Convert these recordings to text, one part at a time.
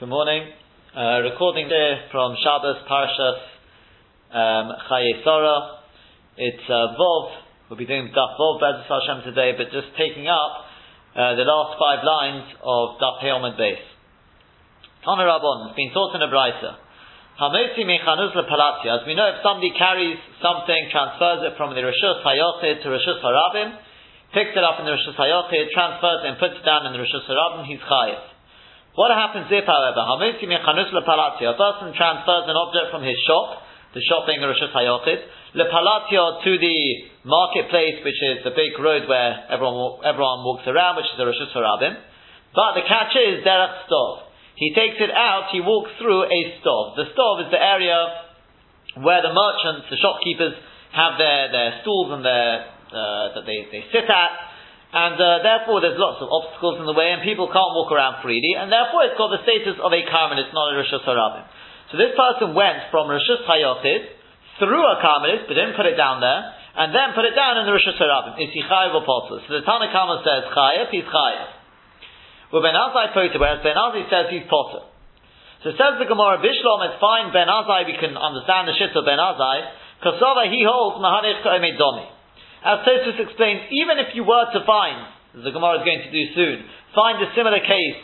Good morning. Uh, recording there from Shabbos Parashas um, Chaye Sora. It's uh, Vov. We'll be doing Daf Vov Bezos Hashem today, but just taking up uh, the last five lines of Daf Heomad base. Tana Rabban, it's been taught in a Brisa. Hamotzi mechanuz lepalatia. As we know, if somebody carries something, transfers it from the Rishus Hayochid to Rishus Harabim, picks it up in the Rishus Hayochid, transfers it and puts it down in the Rishus Harabim, he's chayiv. What happens if, however, a person transfers an object from his shop, the shop being Rosh Hayochid, lepalatio to the marketplace, which is the big road where everyone, everyone walks around, which is the Rosh Harabim. But the catch is derech stov. He takes it out, he walks through a stov. The stov is the area where the merchants, the shopkeepers, have their, their stools and their, uh, that they, they sit at, and uh, therefore there's lots of obstacles in the way, and people can't walk around freely, and therefore it's got the status of a Karmelis, not a Rishus Harabim. So this person went from Rishus Hayochid through a Karmelis, but didn't put it down there, and then put it down in the Rishus Harabim. Is he Chayiv or Potter? So the Tanakama says Chayiv, he's Chayiv. Well, Ben Azai Potter, whereas Ben Azai says he's Potter. So says the Gemara, Bishlom, it's fine, Ben Azai, we can understand the shit of Ben Azai, Kosova, he holds Mahanich Ko'emei Domi. As Tosfos explains, even if you were to find, as the Gemara is going to do soon, find a similar case,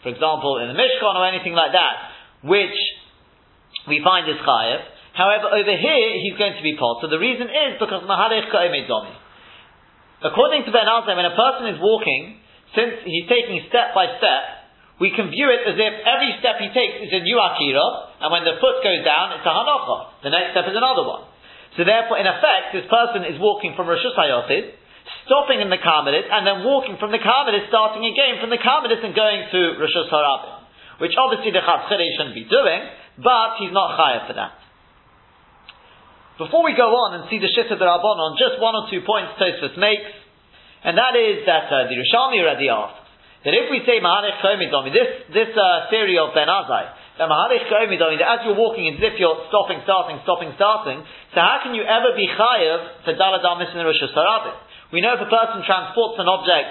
for example, in the Mishkan or anything like that, which we find is chayev. However, over here he's going to be pot. So the reason is because mahalech domi. According to Ben Azai, when a person is walking, since he's taking step by step, we can view it as if every step he takes is a new akira, and when the foot goes down, it's a hanocha. The next step is another one. So therefore, in effect, this person is walking from Rosh Hashanah, stopping in the Karmelis, and then walking from the Karmelis, starting again from the Karmelis and going to Rosh Hashanah, which obviously the Chatzchire shouldn't be doing, but he's not chayav for that. Before we go on and see the Shitta on just one or two points Tosfos makes, and that is that uh, the Rishalmi already asks, that if we say Mahanech Chomidomi, this, this uh, theory of Ben Azai, that as you're walking, as if you're stopping, starting, stopping, starting. So how can you ever be chayav for daladamis in the Rosh Hashanah? We know if a person transports an object,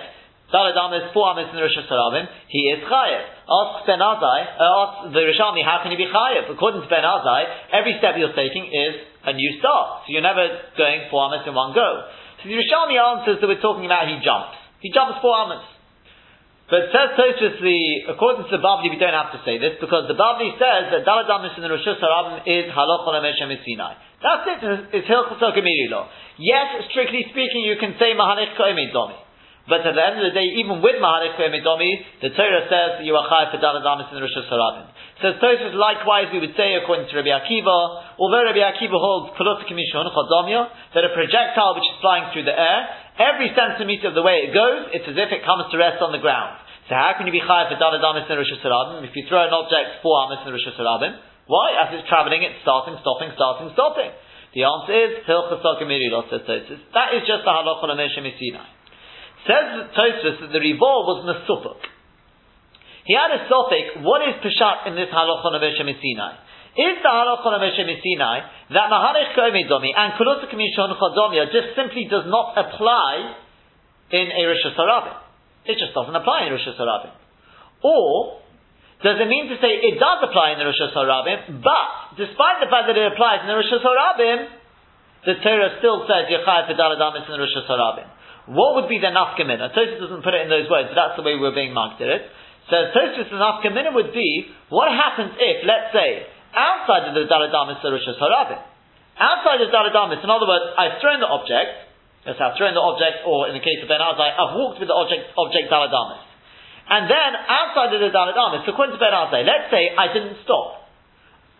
daladamis, four amis in the Rosh Hashanah, he is chayav. Ask Ben Azai, uh, ask the Rishalmi, how can he be chayav? According to Ben Azai, every step you're taking is a new start. So you're never going four amis in one go. So the Rishalmi answers that we're talking about he jumps. He jumps four amis. But says Tosfos, the according to the Bavli, we don't have to say this because the Bavli says that Daladamis in the Rosh Hashanah is Halach Olameshem Sinai. That's it. It's Hilchos law. Yes, strictly speaking, you can say Mahanich Koimid Domi. But at the end of the day, even with Mahanich Koimid the Torah says that you are Chai for Daladamis in the Rosh Hashanah. Says Tosfos, likewise, we would say according to Rabbi Akiva, although Rabbi Akiva holds Kolot Kamishon that a projectile which is flying through the air Every centimeter of the way it goes, it's as if it comes to rest on the ground. So how can you be chayav for dalad amis in Rosh if you throw an object four amis in Rosh Hashanah? Why? As it's traveling, it's starting, stopping, starting, stopping. The answer is Tosis. That is just the halacha l'meshem Sinai. Says Tosfos that the rivol was mesupuk. He had a sophic. What is peshat in this halacha l'meshem Sinai? Is the halacha of Sinai that Maharich Komidomi and Kulota Kamishon Chodomia just simply does not apply in a Rosh? It just doesn't apply in Rosh Hashanah. Or does it mean to say it does apply in the Rosh Hashanah, but despite the fact that it applies in the Rosh Hashanah, the Torah still says Yechai Fidaladamis in the Rosh Hashanah. What would be the nafkamina? Tosfos doesn't put it in those words, but that's the way we're being marked it. So Tosfos' nafkamina would be, what happens if, let's say, outside of the Daladamis Rishas Harabim. Outside of Daladamis, in other words, I've thrown the object, yes, I've thrown the object, or in the case of Ben Azai, I've walked with the object, object Daladamis. And then, outside of the Daladamis, according to Ben Azai, let's say I didn't stop.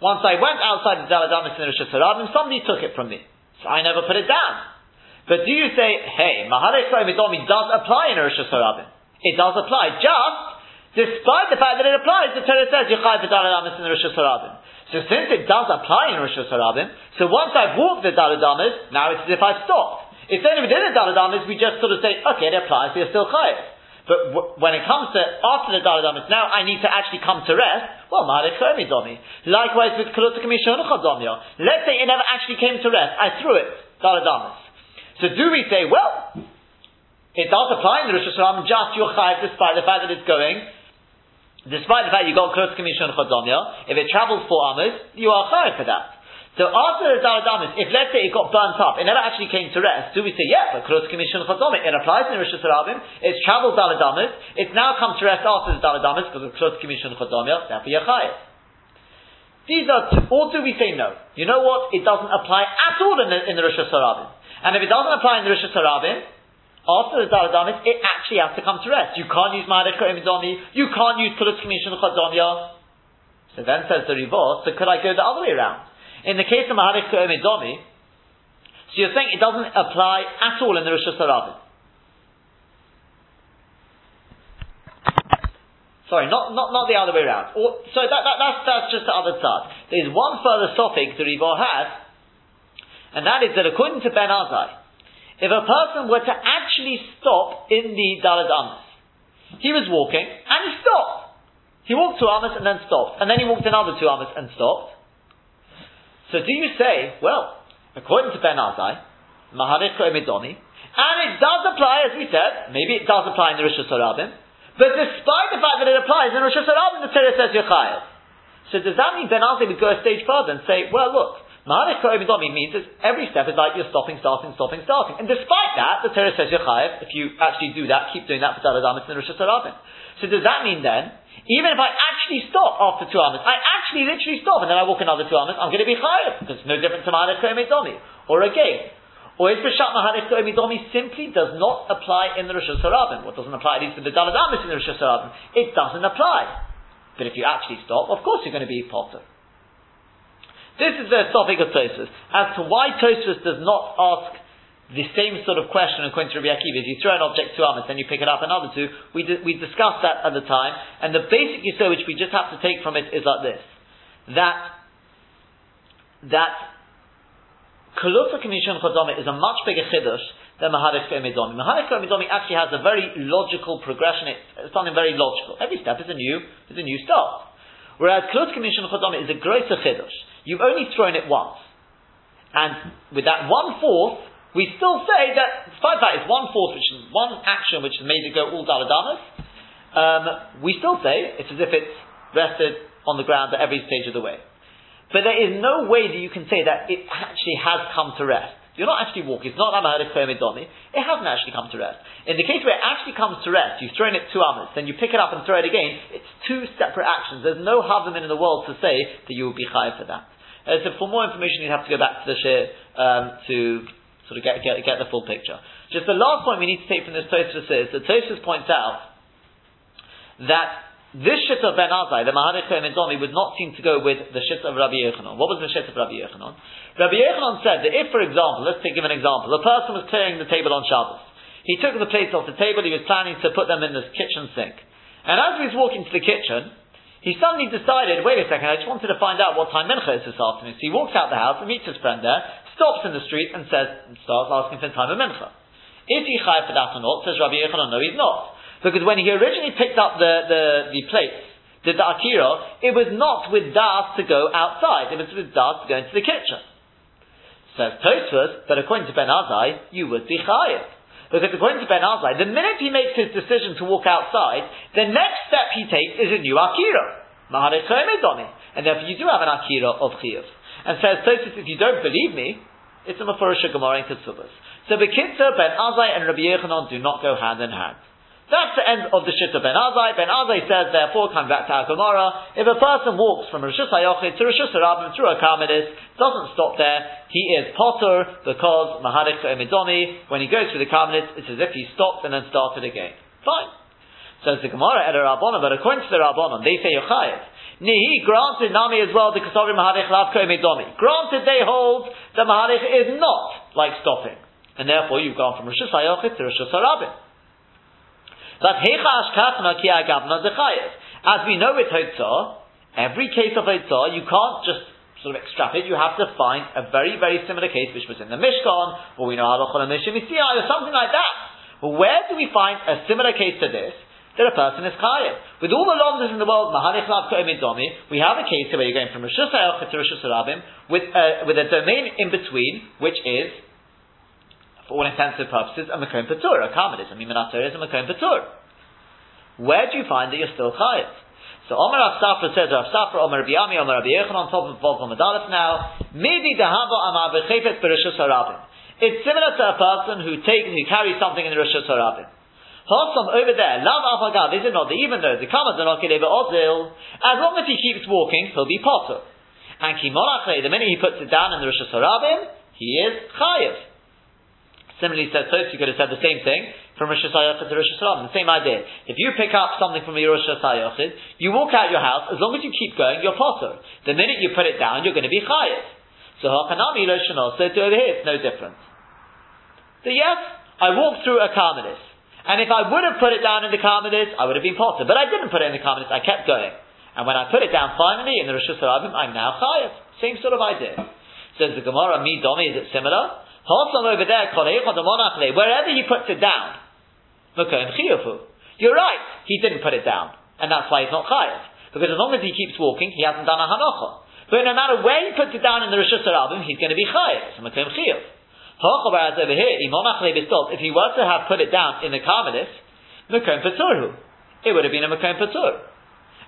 Once I went outside the Daladamis in Rishas Harabim, somebody took it from me. So I never put it down. But do you say, hey, Mahalek Midomi does apply in Rishas Harabim? It does apply, just despite the fact that it applies, the Torah says, Yechai V'Daladamis in Rishas Harabim. So since it does apply in Rosh Hashanah, so once I've walked the Daladamas, now it's as if I've stopped. If only did the Daladamas, we just sort of say, okay, it applies, we are still chayiv. But w- when it comes to after the Daladamas, now I need to actually come to rest. Well, Domi. Likewise with Let's say it never actually came to rest. I threw it, Daladamas. So do we say, well, it does apply in the Rosh Hashanah, just your chayiv despite the fact that it's going despite the fact you got Kurz Commission Chodomya, if it travels four amos, you are chayav for that. So after the Daladamis, if let's say it got burnt up, it never actually came to rest, do we say, yeah, but Kurz Commission Chodomya, it applies in Rishus Harabim, it's traveled Daladamis, it's now come to rest after the Daladamis because of Kurz Commission Chodomya, therefore you're chayav. These are, two, or do we say no? You know what? It doesn't apply at all in the, in the Rosh Hashanah. And if it doesn't apply in the Rosh Hashanah, after the Daladamis, it actually has to come to rest. You can't use Ma'arech Ko'emidomi, you can't use Kulut Commission Chadomya. So then says the Rivot, so could I go the other way around? In the case of Ma'arech Ko'emidomi, so you're saying it doesn't apply at all in the Rosh Hashanah. Sorry, not, not, not the other way around. Or, so that, that, that's, that's just the other side. There's one further suffix the Rivah has, and that is that according to Ben Azai, if a person were to actually stop in the Dalad Amas, he was walking and he stopped. He walked two Amas and then stopped, and then he walked another two Amas and stopped. So do you say, well, according to Ben Azai, Maharich Emidoni, and it does apply, as we said, maybe it does apply in the Rishus Harabim, but despite the fact that it applies in Rosh Hashanah, the Torah says Yechayev. So does that mean Ben Azai would go a stage further and say, well, look, Maharich Ko'emidomi means that every step is like you're stopping, starting, stopping, starting. And despite that, the Torah says you're chayev, if you actually do that, keep doing that for Daladamis and Rosh. So does that mean then, even if I actually stop after two amas, I actually literally stop and then I walk another two amas, I'm going to be chayav because it's no different to Maharich Ko'emidomi. Or again, or is B'shat Maharif Midomi simply does not apply in the Rosh Hashanah? What doesn't apply at least in the Dalad Amis in the Rosh Hashanah? It doesn't apply. But if you actually stop, of course you're going to be potter. This is the topic of Tosfos. As to why Tosfos does not ask the same sort of question in to Rabbi if you throw an object to Amos, then you pick it up another two, we, we discussed that at the time, and the basic issue which we just have to take from it is like this. That, that Kaluta Kamishon Chodome is a much bigger chiddush than Maharik Midomi. Maharik Midomi actually has a very logical progression. It's something very logical. Every step is a new, is a new start. Whereas Kalut Kamishon Chodome is a greater chiddush. You've only thrown it once. And with that one fourth, we still say that, despite that, it's one fourth, which is one action which has made it go all daladamas, um, we still say it's as if it's rested on the ground at every stage of the way. But there is no way that you can say that it actually has come to rest. You're not actually walking. It's not Mahadif Domi. It hasn't actually come to rest. In the case where it actually comes to rest, you've thrown it two amas, then you pick it up and throw it again, it's two separate actions. There's no Havdamin in the world to say that you will be chayav for that. Uh, so for more information, you'd have to go back to the shir um, to sort of get, get, get the full picture. Just the last point we need to take from this Tosfos is that Tosfos points out that this shit of Ben Azai, the Maharich Mendomi, would not seem to go with the shit of Rabbi Yochanan. What was the shit of Rabbi Yochanan? Rabbi Yochanan said that if, for example, let's take, give an example, a person was clearing the table on Shabbos. He took the plates off the table, he was planning to put them in the kitchen sink. And as he was walking to the kitchen, he suddenly decided, wait a second, I just wanted to find out what time Mincha is this afternoon. So he walks out the house and meets his friend there, stops in the street and says, starts asking for the time of Mincha. Is he chayav for that or not? Says Rabbi Yochanan, no, he's not. Because when he originally picked up the, the, the plates, did the akira, it was not with das to go outside, it was with das to go into the kitchen. Says Tosfos, but according to Ben Azai, you would be chayiv. Because according to Ben Azai, the minute he makes his decision to walk outside, the next step he takes is a new akira. And therefore you do have an akira of chiyuv. And says Tosfos, if you don't believe me, it's a Mephorisha Gemara in. So Bekitzer, Ben Azai and Rabbi Yochanan do not go hand in hand. That's the end of the Shitta Ben Azai. Ben Azai says, therefore, coming back to our Gemara, if a person walks from Rishus Hayochid to Rishus Harabim through a Karmelis, doesn't stop there, he is Potter because Mahadik Emidomi, when he goes through the Karmelis, it's as if he stopped and then started again. Fine. Says the Gemara a Rabbanon, but according to the Rabbanon, they say Yochayev. Nihi granted Nami as well the of Mahadich Lavko Emidomi. Granted they hold the Mahadich is not like stopping. And therefore you've gone from Rishus Hayochid to Rishus Harabim. But As we know with Hotzah, every case of Hotzah, you can't just sort of extrapolate, you have to find a very, very similar case which was in the Mishkan, or we know Halachah Mishim or something like that. But where do we find a similar case to this? That a person is chayiv. With all the lomdas in the world, we have a case where you're going from Rosh Hashanah to Rosh Hashanah with, with a domain in between, which is for all intents and purposes, a Makom Patur, a Karmelis, a Mimanat is a Makom Patur. Where do you find that you're still Chayiv? So Omer Rav Safra says, Rav Safra, Omer Rabbi Ami, Omer Rabbi top of Bob Aleph now, maybe the Hava Amar Bechefet Bereshus Harabim. It's similar to a person who takes, who carries something in the Rishus Harabim. Hossam over there, Lav Afagav, is it not that even though the Kamas are not Ozil, as long as he keeps walking, he'll be potter. And Kimonachle, the minute he puts it down in the Rishus Harabim, he is Chayiv. Similarly said so, you could have said the same thing from Rosh Hashanah to Rosh Hashanah. The same idea. If you pick up something from your Rosh Hashanah, you walk out your house, as long as you keep going, you're potter. The minute you put it down, you're going to be chayiv. So Hakanami Rosh so to over here, it's no different. So yes, I walked through a Karmelis. And if I would have put it down in the Karmelis, I would have been potter. But I didn't put it in the Karmelis, I kept going. And when I put it down finally in the Rosh Hashanah, I'm now chayiv. Same sort of idea. Says the Gemara, me domi, is it similar? Wholesome over there, wherever he puts it down, you're right, he didn't put it down, and that's why he's not chayav. Because as long as he keeps walking, he hasn't done a hanocha. But no matter where he puts it down in the Rosh Hashanah, he's going to be chayav. So makom. Whereas over here, if he were to have put it down in the Karmelis, makom paturhu, it would have been a makom patur.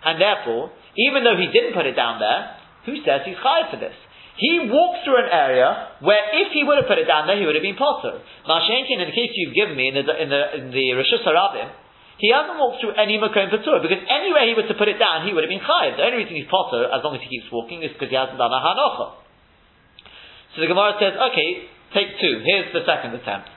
And therefore, even though he didn't put it down there, who says he's chayav for this? He walks through an area where if he would have put it down there, he would have been potter. Mashenkin, in the case you've given me in the in the in the Rishus Harabim, he hasn't walked through any Makom Patur, because anywhere he were to put it down, he would have been chayiv. The only reason he's potter, as long as he keeps walking, is because he hasn't done a hanocha. So the Gemara says, okay, take two. Here's the second attempt.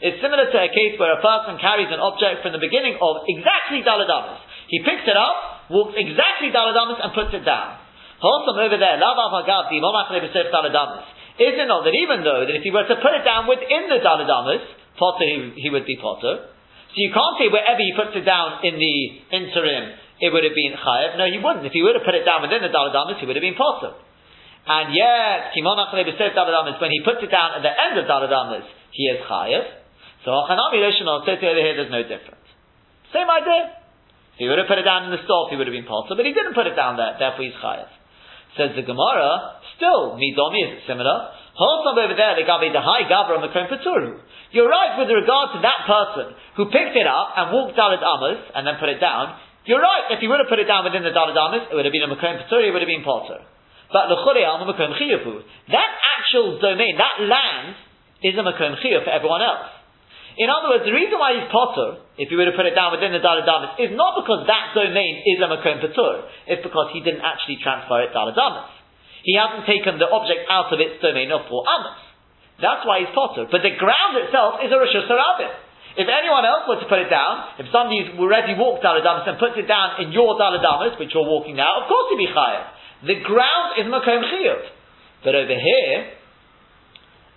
It's similar to a case where a person carries an object from the beginning of exactly Dalad He picks it up, walks exactly Daladamas and puts it down. Wholesome over there, is it not that even though that if he were to put it down within the Daladamas, Potter he, he, would be Potter. So you can't say wherever he puts it down in the interim, it would have been Chayev. No, he wouldn't. If he would have put it down within the Daladamas, he would have been Potter. And yet, Kimon when he puts it down at the end of Daladamas, he is Chayev. So Hanami Rishon over here there's no difference. Same idea. If he would have put it down in the stove, he would have been potter, but he didn't put it down there, therefore he's chayav. Says the Gemara, still, midomi, is it similar? Hold Wholesome over there, the gabi the high gavra makom paturu. You're right with regard to that person who picked it up and walked Dalit Amos and then put it down. You're right, if he would have put it down within the Amos, it would have been a makom paturu, it would have been potter. But l'chore al makom chiyafu. That actual domain, that land, is a makom chiyuf for everyone else. In other words, the reason why he's potter, if you were to put it down within the Daladamas, is not because that domain is a Makom Patur, it's because he didn't actually transfer it Daladamas. He hasn't taken the object out of its domain of four Amas. That's why he's potter. But the ground itself is a Rosh Hashanah. If anyone else were to put it down, if somebody's already walked Daladamas and puts it down in your Daladamas, which you're walking now, of course he'd be chayav. The ground is Makom Chiyuv. But over here,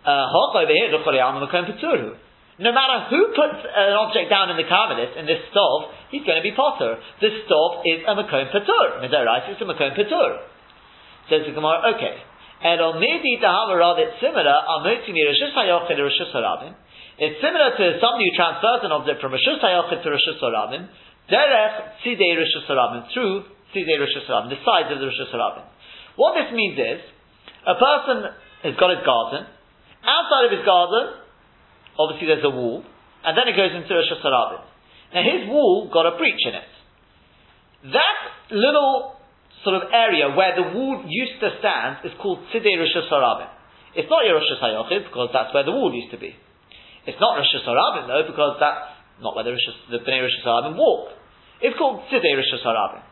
uh, over here, the Makom Paturu. No matter who puts an object down in the Karmelis, in this stove, he's going to be potter. This stove is a Makom Patur. Midorais is a Makom Patur. Says the Gemara, okay. And on Midi Tahamarad, it's similar, it's similar to somebody who transfers an object from Rishus Hayochid to Rishus Harabim, Derech Tzidei Rishus Harabim, through Tzidei Rishus Harabim, the sides of the Rishus Harabim. What this means is, a person has got his garden, outside of his garden, obviously there's a wall, and then it goes into Rosh Hashanah. Now his wall got a breach in it. That little sort of area where the wall used to stand is called Tzidei Rosh Hashanah. It's not your Rosh because that's where the wall used to be. It's not Rosh Hashanah though because that's not where the, Rosh, the Bnei Rosh Hashanah walk. It's called Tzidei Rosh Hashanah.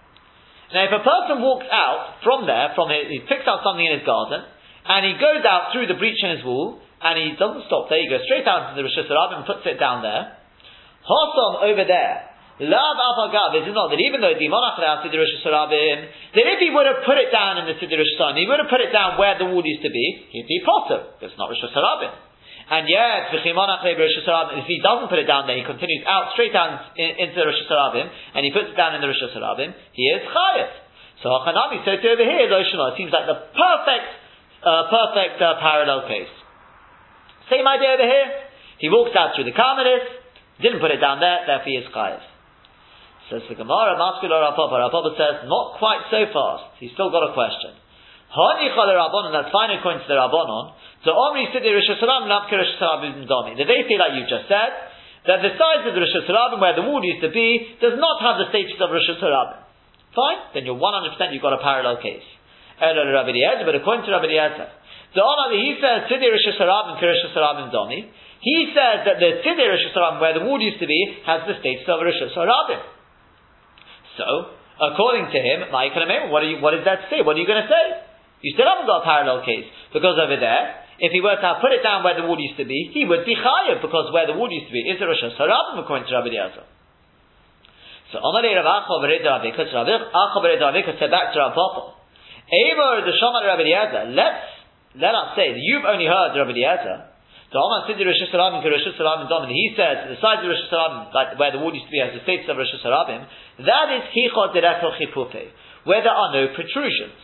Now if a person walks out from there, from his, he picks out something in his garden, and he goes out through the breach in his wall, and he doesn't stop there, he goes straight down to the Rosh Hashanah and puts it down there. Hosom over there, Love Alpagav is not that even though Dimonach Siddur Rosh Hashanah, that if he would have put it down in the Siddur Rosh he would have put it down where the wood used to be, he'd be potter. It's not Rosh Hashanah. And yet, if he doesn't put it down there, he continues out straight down in, into the Rosh Hashanah, and he puts it down in the Rosh Hashanah, he is chayav. So Hachanami said over here, it seems like the perfect, uh, perfect uh, parallel case. Same idea over here. He walks out through the Karmelis, didn't put it down there, therefore he is chayiv. Says the Gemara, Maskul or Rav Papa. Rapapa says, not quite so fast. He's still got a question. That's fine according to the Rabbanon. So Omri Sidi Rosh Hashanah, Napke Rosh Hashanah. The they say like you just said, that the size of the Rosh Hashanah where the wall used to be does not have the status of Rosh Hashanah. Fine, then you're 100% you've got a parallel case. But according to Rabbi Eliezer, Omar, he says, Hashanah and Rosh Hashanah Doni. He says that the Rosh Hashanah where the wood used to be has the status of Rosh Hashanah. So, according to him, what, you, what does that say? What are you going to say? You still haven't got a parallel case. Because over there, if he were to put it down where the wood used to be, he would be chayav because where the wood used to be is the Rosh Hashanah according to Rabbi Eliezer. So Amalei Rav Acha Bered Ravikas, Rav Acha Bered Ravikas said back to Rav Papa, Eber the Shomar Rabbi Eliezer, let's, let us say that you've only heard Rabbi Eliezer, he says, the size of Rosh Hashanah, like where the wall used to be, has the status of Rosh Hashanah, that is Hichot where there are no protrusions.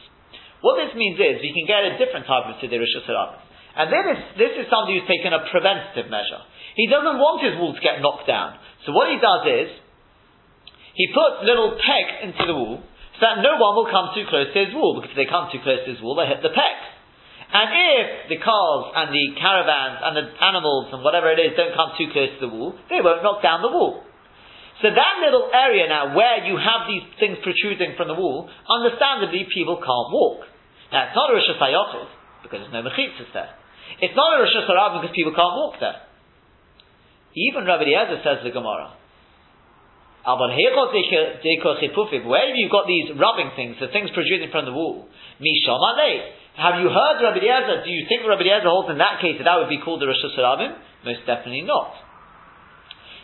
What this means is, we can get a different type of Sidi Rosh Hashanah. And then this, this is somebody who's taken a preventative measure. He doesn't want his wall to get knocked down. So what he does is, he puts little pegs into the wall so that no one will come too close to his wall, because if they come too close to his wall, they hit the pegs. And if the cars and the caravans and the animals and whatever it is don't come too close to the wall, they won't knock down the wall. So that little area now where you have these things protruding from the wall, understandably people can't walk. Now it's not a Rosh Hashanah because there's no mechitzas there. It's not a Rosh Hashanah because people can't walk there. Even Rabbi Eliezer says the Gemara, where have you've got these rubbing things, the things protruding from the wall, Misham Have you heard Rabbi Eliezer? Do you think Rabbi Eliezer holds in that case that that would be called the Rosh Hashanah? Most definitely not.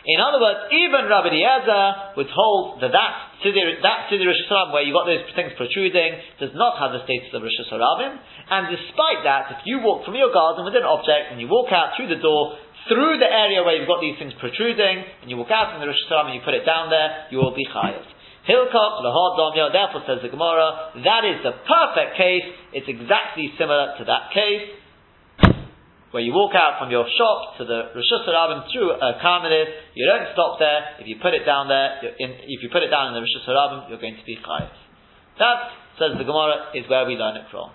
In other words, even Rabbi Eliezer would hold that that Siddur, that Rosh Hashanah where you've got those things protruding does not have the status of Rosh Hashanah. And despite that, if you walk from your garden with an object and you walk out through the door through the area where you've got these things protruding, and you walk out from the Rosh Hashanah and you put it down there, you will be chayav. Hilkot, lahod domya, therefore says the Gemara, that is the perfect case, it's exactly similar to that case, where you walk out from your shop to the Rosh Hashanah through a Karmelis, you don't stop there, if you put it down there, in, if you put it down in the Rosh Hashanah, you're going to be chayav. That, says the Gemara, is where we learn it from.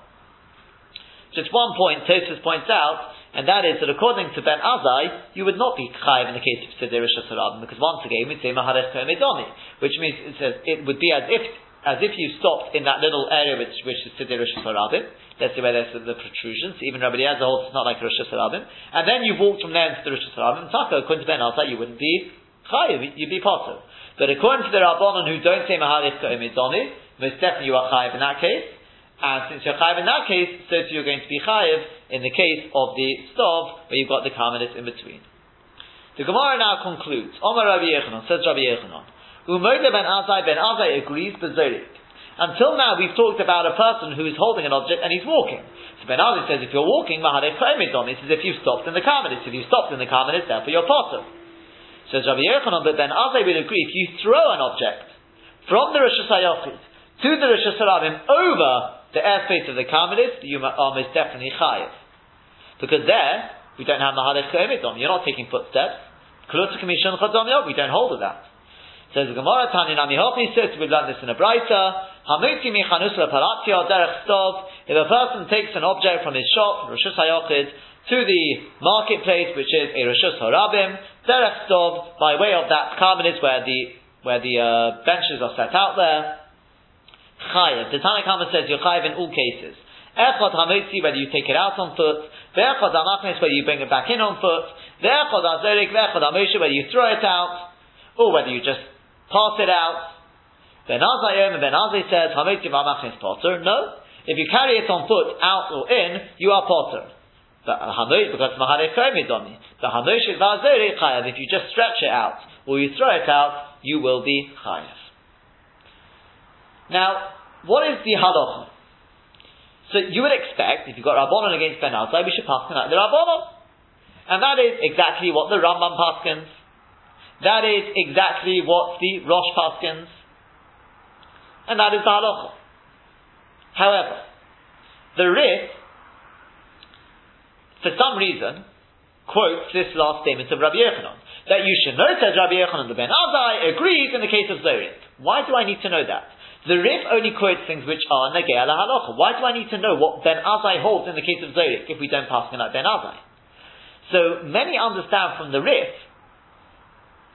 Just one point, Tosfos points out, and that is that according to Ben Azai, you would not be chayiv in the case of Siddur Rosh because once again we'd say Maharesh Medoni, which means it, says, it would be as if as if you stopped in that little area which, which is Siddur Rosh let's say where there's the, protrusions, even Rabbi Eliezer holds it's not like Rosh Hashanah, and then you walked from there into the Rosh Taka, according to Ben Azai, you wouldn't be chayiv, you'd be potter. But according to the Rabbanon who don't say Maharesh Medoni, most definitely you are chayiv in that case, and since you're chayiv in that case, so too you're going to be chayiv in the case of the stove where you've got the karmelis in between. The Gemara now concludes. Omar Rabbi Yochanan, says Rabbi Yochanan, Umoda ben Azai ben Azai agrees bezorik. Until now we've talked about a person who is holding an object and he's walking. So Ben Azai says if you're walking, Mahadeh Chomidon, it's as if you've stopped in the karmelis. If you've stopped in the karmelis, therefore you're potter. Says Rabbi Yechanan, but Ben Azai will agree if you throw an object from the Rosh Hashanah to the Rosh Hashanah over the airspace of the Karmelis, you are most definitely chayiv. Because there, we don't have Mahalech Koemidom. You're not taking footsteps. We don't hold with that. Says the Gemara, Tani Nami says we've learned this in a Braita. Hamuti michanus leparatio derech stov. If a person takes an object from his shop, Rosh Hayochid, to the marketplace, which is a Rosh Harabim, derech stov, by way of that Karmelis where the where the uh, benches are set out there, chayiv. The Tanakhama says you're chayiv in all cases. Echad hamotzi, whether you take it out on foot. Ve'echad hamachnes, whether you bring it back in on foot. Ve'echad hazorik, ve'echad hamoshe, whether you throw it out, or whether you just pass it out. Ben Azai and Ben Azai says, hamotzi v'amachnes potter. No. If you carry it on foot, out or in, you are potter. But hamosh, because mahare komidomi. The hamosh v'azorik chayiv. If you just stretch it out, or you throw it out, you will be chayiv. Now, what is the halacha? So you would expect, if you've got Rabbanon against Ben Azai, we should pass like the Rabbanon. And that is exactly what the Rambam paskins. That is exactly what the Rosh paskins. And that is the halacha. However, the Rif, for some reason, quotes this last statement of Rabbi Yochanan. That you should know, says Rabbi Yochanan, the Ben Azai agrees in the case of Zorit. Why do I need to know that? The Rif only quotes things which are Negei ala halacha. Why do I need to know what Ben Azai holds in the case of Zorik if we don't pass like Ben Azai? So many understand from the Rif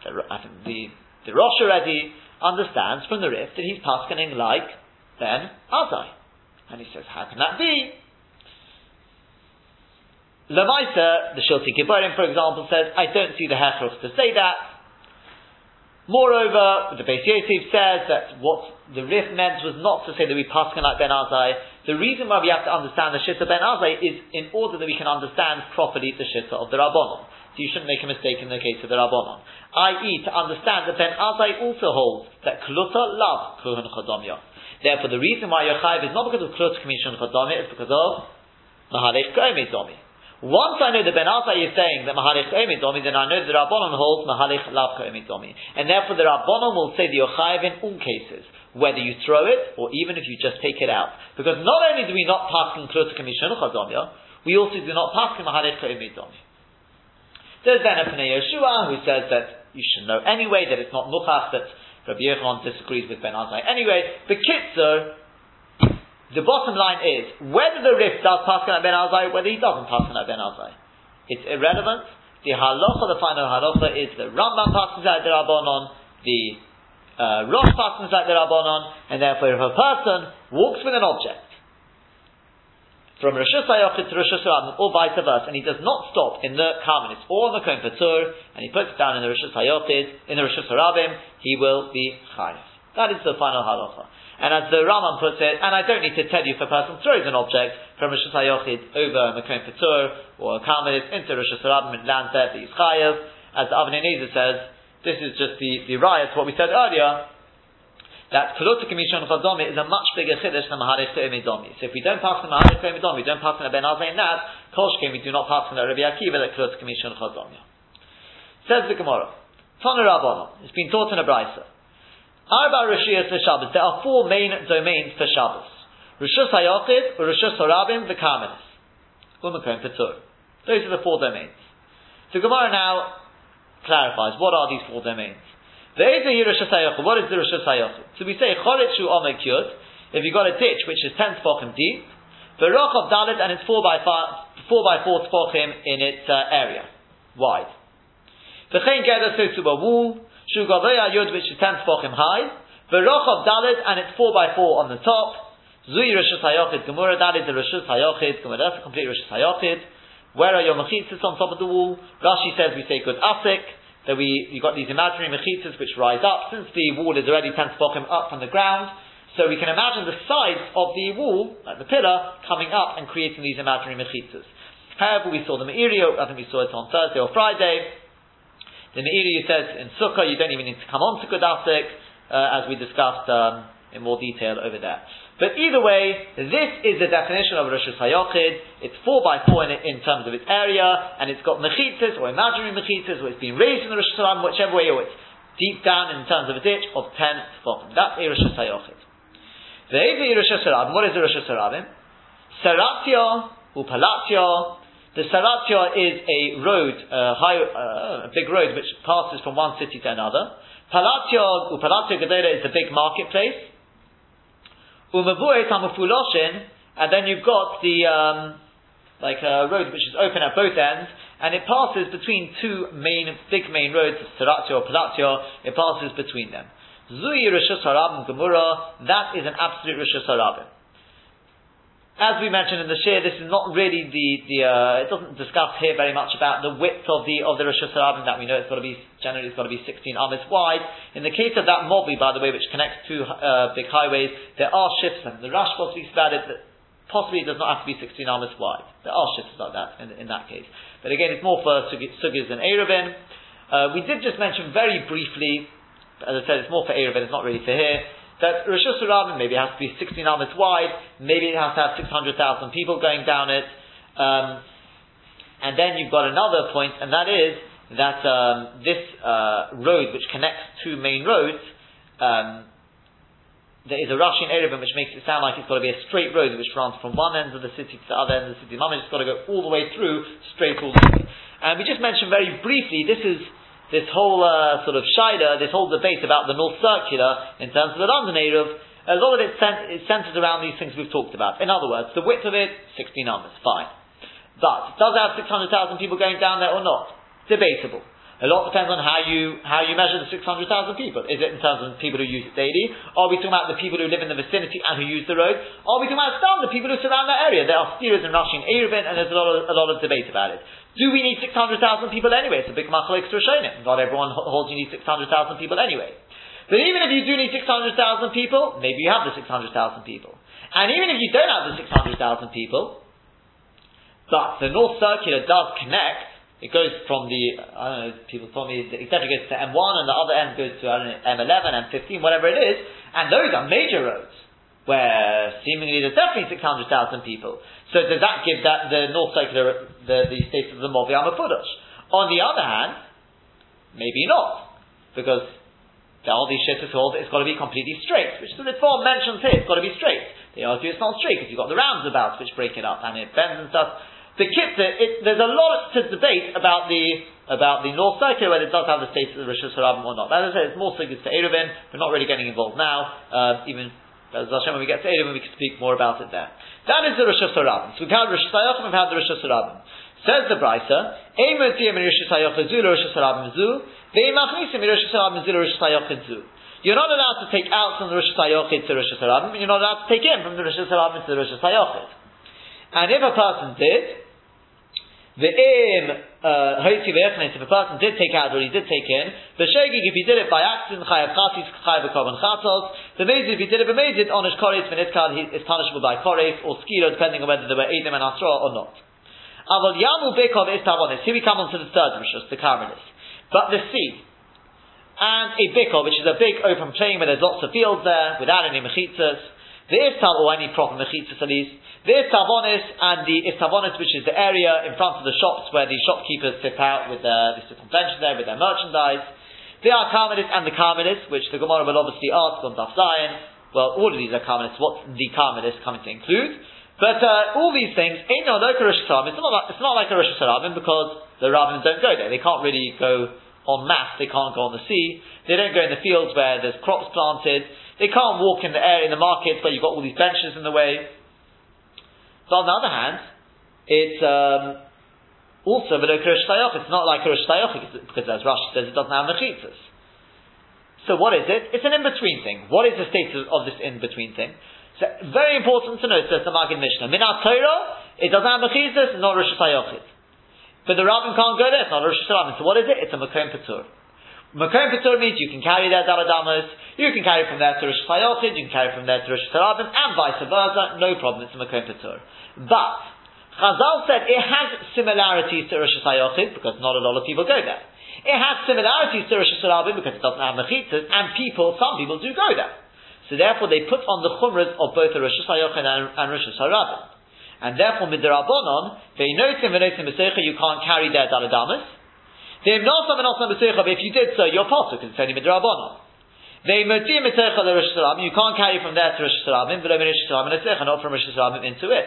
I think the, the Rosh already understands from the Rif that he's paskening like Ben Azai. And he says, how can that be? Lamaita, the Shilti Gibborim, for example, says, I don't see the Hechros to say that. Moreover, the Beis Yosef says that what the Rif meant was not to say that we paskin like Ben Azai. The reason why we have to understand the Shitta Ben Azai is in order that we can understand properly the Shitta of the Rabbanon. So you shouldn't make a mistake in the case of the Rabbanon. I.e., to understand that Ben Azai also holds that Kluta love Kluhan Chodomya. Therefore, the reason why you're is not because of Kluta Commission Chodomya, it's because of Mahalech Domi. Once I know that Ben Azai is saying that Mahalich Domi, then I know that Rabbanon holds Mahalich Lav Domi. And therefore the Rabbanon will say the Yochayev in all cases, whether you throw it or even if you just take it out. Because not only do we not pass in Klota Kamishon we also do not pass in Mahalich Domi. There's then a Pnei Yeshua who says that you should know anyway that it's not Nuchach, that Rabbi Yochanan disagrees with Ben Azai anyway. The Kitzer, the bottom line is whether the Rif does paskin Ben Azai, whether he doesn't paskin Ben Azai. It's irrelevant. The halacha, the final halacha, is the Rambam paskins at the Rabbanon, the uh, Rosh paskins at the Rabbanon, and therefore if a person walks with an object from Rosh Hashanah to Rosh Hashanah, or vice versa, and he does not stop in the Karmelis or in the Kohen Patur, and he puts it down in the Rosh Hashanah, in the Rosh Hashanah, he will be chayiv. That is the final halacha. And as the Rambam puts it, and I don't need to tell you if a person throws an object from Rosh Hashanah over Mekom Patur or a Karmelis into Rosh Hashanah and lands there, he's chayav. As the Avnei says, this is just the, the riot, what we said earlier, that Kolota Kamishon Chadomi is a much bigger chiddush than Maharich Domi. So if we don't pass the Maharich Domi, we don't pass the Ben Azai in that, Kolshkin, we do not pass the Rabbi Akiva that Kolota Kamishon Chadomi. Says the Gemara, Tana Rabbanah, it's been taught in a Brisa. Arba Rishiyas for Shabbos. There are four main domains for Shabbos. Rishus Hayachid, Rishus Harabim, the Karmelis. Umakom Petur. Those are the four domains. So Gemara now clarifies what are these four domains. There is a Rishus Hayachid. What is the Rishus Hayachid? So we say Cholit Shu Omek Yud. If you've got a ditch which is ten tefachim deep, the rock of Dalit and it's four by four, four by four tefachim in its uh, area, wide. The Chen Geder so to a wall. Shugavaya Yud, which is 10 tefachim high, Verochav Dalit, and it's 4 by 4 on the top, Zui Rishus Hayochid, Gemara, that is the Rishus Hayochid, Gemara, that's a complete Rishus Hayochid. Where are your mechitzas on top of the wall? Rashi says we say good asik, that we, you got these imaginary mechitzas which rise up, since the wall is already 10 tefachim up from the ground, so we can imagine the sides of the wall, like the pillar, coming up and creating these imaginary mechitzas. However, we saw the Me'irio, I think we saw it on Thursday or Friday, the Meiri says in Sukkah you don't even need to come on to Gudasik, uh, as we discussed um, in more detail over there. But either way, this is the definition of Rosh Hashanah. It's four by four in, in, terms of its area, and it's got mechitzas or imaginary mechitzas, or it's been raised in the Rosh Hashanah, whichever way, or it's deep down in terms of a ditch of ten tefachim. That's a Rosh Hashanah. What is the Rosh Hashanah? Seratio upalatio the Saratya is a road, a, high, uh, a big road which passes from one city to another. Palatya, Palatya Gedera is the big marketplace. Umavuet Hamufuloshin, and then you've got the, um, like a road which is open at both ends, and it passes between two main, big main roads, Saratya or Palatya, it passes between them. Zui Rishus Harabim Gemura, that is an absolute Rishus Harabim. As we mentioned in the share, this is not really the, the uh, it doesn't discuss here very much about the width of the of the Rosh Hashanah that we know it's got to be generally it's got to be 16 amas wide. In the case of that Mobi, by the way, which connects two uh, big highways, there are shifts, and the Rash speaks about it that possibly it does not have to be 16 amas wide. There are shifts like that in, in that case. But again, it's more for sugis than Eruvin. Uh, we did just mention very briefly, as I said, it's more for Eruvin, it's not really for here that Rosh Hashanah maybe has to be 16 amas wide, maybe it has to have 600,000 people going down it. Um, and then you've got another point, and that is that um, this uh, road, which connects two main roads, um, there is a Russian in which makes it sound like it's got to be a straight road which runs from one end of the city to the other end of the city. Mama just got to go all the way through, straight all the way. And we just mentioned very briefly, this is this whole uh, sort of shida, this whole debate about the North Circular in terms of the London Eruv, a lot of it, cent- centers around these things we've talked about. In other words, the width of it, 16 numbers, fine. But, does it have 600,000 people going down there or not? Debatable. A lot depends on how you how you measure the six hundred thousand people. Is it in terms of people who use it daily? Are we talking about the people who live in the vicinity and who use the road? Are we talking about some the people who surround that area? There are steers and rushing Eruvin, and there's a lot of a lot of debate about it. Do we need six hundred thousand people anyway? It's a big machlok rishonim. Not everyone holds you need six hundred thousand people anyway. But even if you do need six hundred thousand people, maybe you have the six hundred thousand people. And even if you don't have the six hundred thousand people, but the North Circular does connect it goes from the, I don't know, people told me, etc. goes to M1 and the other end goes to, I don't know, M11, M15, whatever it is. And those are major roads where seemingly there's definitely 600,000 people. So does that give that the North Circular the, the status of the Movi Amafudosh? On the other hand, maybe not. Because there are these shittas hold it's got to be completely straight, which the reform mentions here, it's got to be straight. They argue it's not straight because you've got the roundabouts which break it up and it bends and stuff. The kitzah, there's a lot to debate about the about the North Circular whether it does have the status of Rosh Hashanah or not. As I said, it's more suggest to Eruvin. We're not really getting involved now. Uh, even as Hashem, when we get to Eruvin, we can speak more about it there. That is the Rosh Hashanah. So we've had Rosh Hashanah, we've had the Rosh Hashanah. Says the Brisa. You're not allowed to take out from the Rosh Hashanah to Rosh Hashanah, and you're not allowed to take in from the Rosh Hashanah to the Rosh Hashanah. And if a person did, the im uh, if a person did take out what he did take in, the shegig if he did it by accident, chayav chatis, chayav korban chatos. The mezid if he did it by mezid, onish koris v'nitkal is punishable by koris or skiro, depending on whether there were edim and asra or not. Aval yamu bekov is tavonis. Here we come on to the third rishus, the karmelis. But the sea and a bikov, which is a big open plain where there's lots of fields there without any mechitzas. There is tal or any proper mechitzas at least. Tavonis and the Istavonis, which is the area in front of the shops where the shopkeepers sit out with their, they sit on there with their merchandise. There are Carmelites and the Carmelites, which the Gemara will obviously ask on Daf Zion. Well, all of these are Carmelites. What's the Carmelites coming to include? But uh, all these things, no like a Rosh It's not like, it's not like a Rosh Hashanah because the rabbins don't go there. They can't really go on mass. They can't go on the sea. They don't go in the fields where there's crops planted. They can't walk in the air in the markets where you've got all these benches in the way. But on the other hand, it's um, also but It's not like a Rosh because as Rashi says, it doesn't have mechitzas. So what is it? It's an in-between thing. What is the status of this in-between thing? So very important to know, says the Maggid Mishnah. Minat Torah, it doesn't have mechitzas, it's not Rosh But the rabbin can't go there, it's not Rosh Hashanah. So what is it? It's a Makom Patur. Makom Patur means you can carry their Daladamas, you can carry from there to Rosh Hashanah, you can carry from there to Rosh and vice versa, no problem, it's a Makom Patur. But Chazal said it has similarities to Rosh Hashanah because not a lot of people go there. It has similarities to Rosh Hashanah because it doesn't have mechitzas, and people, some people do go there. So therefore, they put on the chumras of both the Rosh Hashanah and, and Rosh Hashanah. And therefore, midrabanon, veinotim venotim b'seicha, you can't carry their daladamas. If you did so, you're possible because it's only midrabanon. They motim You can't carry from there to Rosh Hashanah, but Rosh Hashanah, not from Rosh Hashanah into it.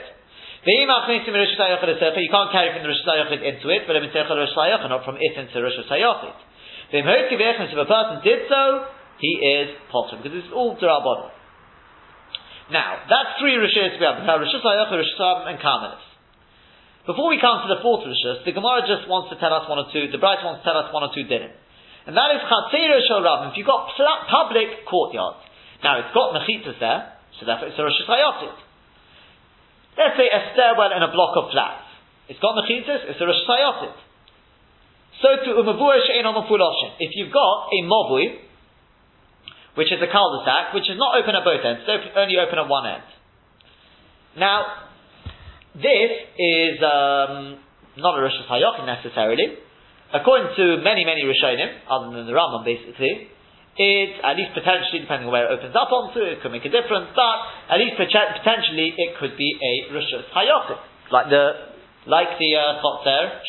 You can't carry from the Rosh Hashanah into it, but not from it into Rosh Hashanah. If a person did so, he is possible because it's all Durabon. Now, that's three Rishis we have. Have Rosh Hashanah, Rosh Hashanah, and Karmelis. Before we come to the fourth Rishis, the Gemara just wants to tell us one or two, the Bright wants to tell us one or two dinim. And that is Chatzera Shal Rabbim. If you've got public courtyards, now it's got mechitzas there, so therefore it's a Rosh Hashanah. Let's say a stairwell in a block of flats. It's got mechitzas, it's a Rosh Sayotit. So to umavuah she'en If you've got a mobui, which is a cul-de-sac, which is not open at both ends, it's only open at one end. Now, this is um, not a Rosh Hashanah necessarily. According to many, many Rishonim, other than the Rambam basically, it, at least potentially, depending on where it opens up onto, it could make a difference, but at least potentially it could be a Rishus Hayochim, like the, like the uh, Chotzer.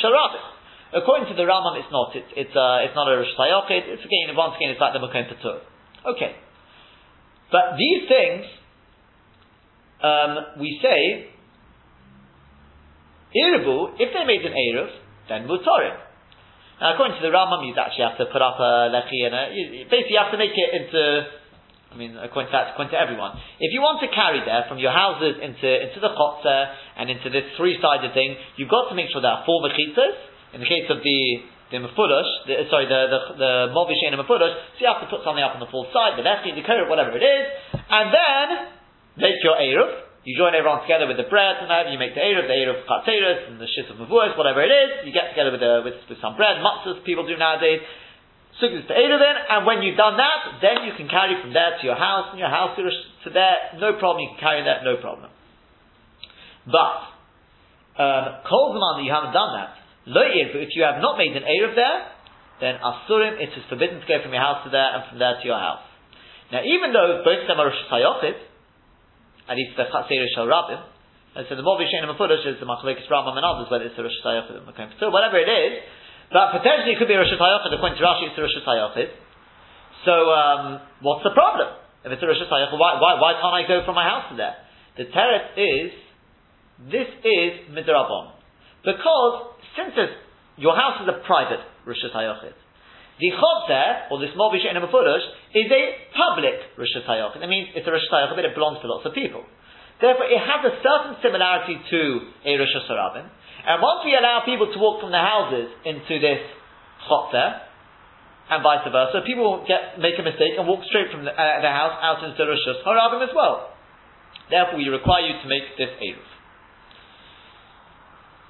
According to the Rambam, it's not. It's, it's, uh, it's not a Rishus Hayochim, it's again, once again, it's like the Makom Patur. Okay. But these things, um, we say, If they made an Eruv, then Mutarim. Now, according to the Rambam, you'd actually have to put up a lechi and a, you, basically you have to make it into, I mean, according to that, according to everyone. If you want to carry there from your houses into, into the chotzer and into this three-sided thing, you've got to make sure there are four mechitzas. In the case of the the Mefulush, the, sorry, the, the, the Movish in a Mefulush, so you have to put something up on the full side, the Lechi, the Korah, whatever it is, and then make your Eruv. You join everyone together with the bread and whatever, you make the Eruv, the Eruv Chatzeris, and the Shit of Mavuas, whatever it is, you get together with, the, with, with some bread, matzahs people do nowadays, Sukkot to Eruv in, and when you've done that, then you can carry from there to your house, and your house to, to there, no problem, you can carry that, no problem. But, um, Kol that you haven't done that, Lo if you have not made an Eruv there, then Asurim, it is forbidden to go from your house to there, and from there to your house. Now, even though both of them are Rosh at least the Chatzir Shal Rabbim. And so the Movi Shein Mafudash is the Machlekes Rambam and others, whether it's the Rosh or the So whatever it is, but potentially it could be a Rosh Hashanah, according to Rashi it's a Rosh Hashanah. So um, what's the problem? If it's a Rosh why, why, why can't I go from my house to there? The teretz is, this is Midrabon. Because, since your house is a private Rosh the Chotzer, or this Mobish in Mafurush, is a public Rosh. That means it's a Rosh but it belongs to lots of people. Therefore, it has a certain similarity to a Rosh. And once we allow people to walk from the houses into this Chotzer, and vice versa, people will get, make a mistake and walk straight from the, uh, the house out into Rosh Hashanah as well. Therefore, we require you to make this Eruv.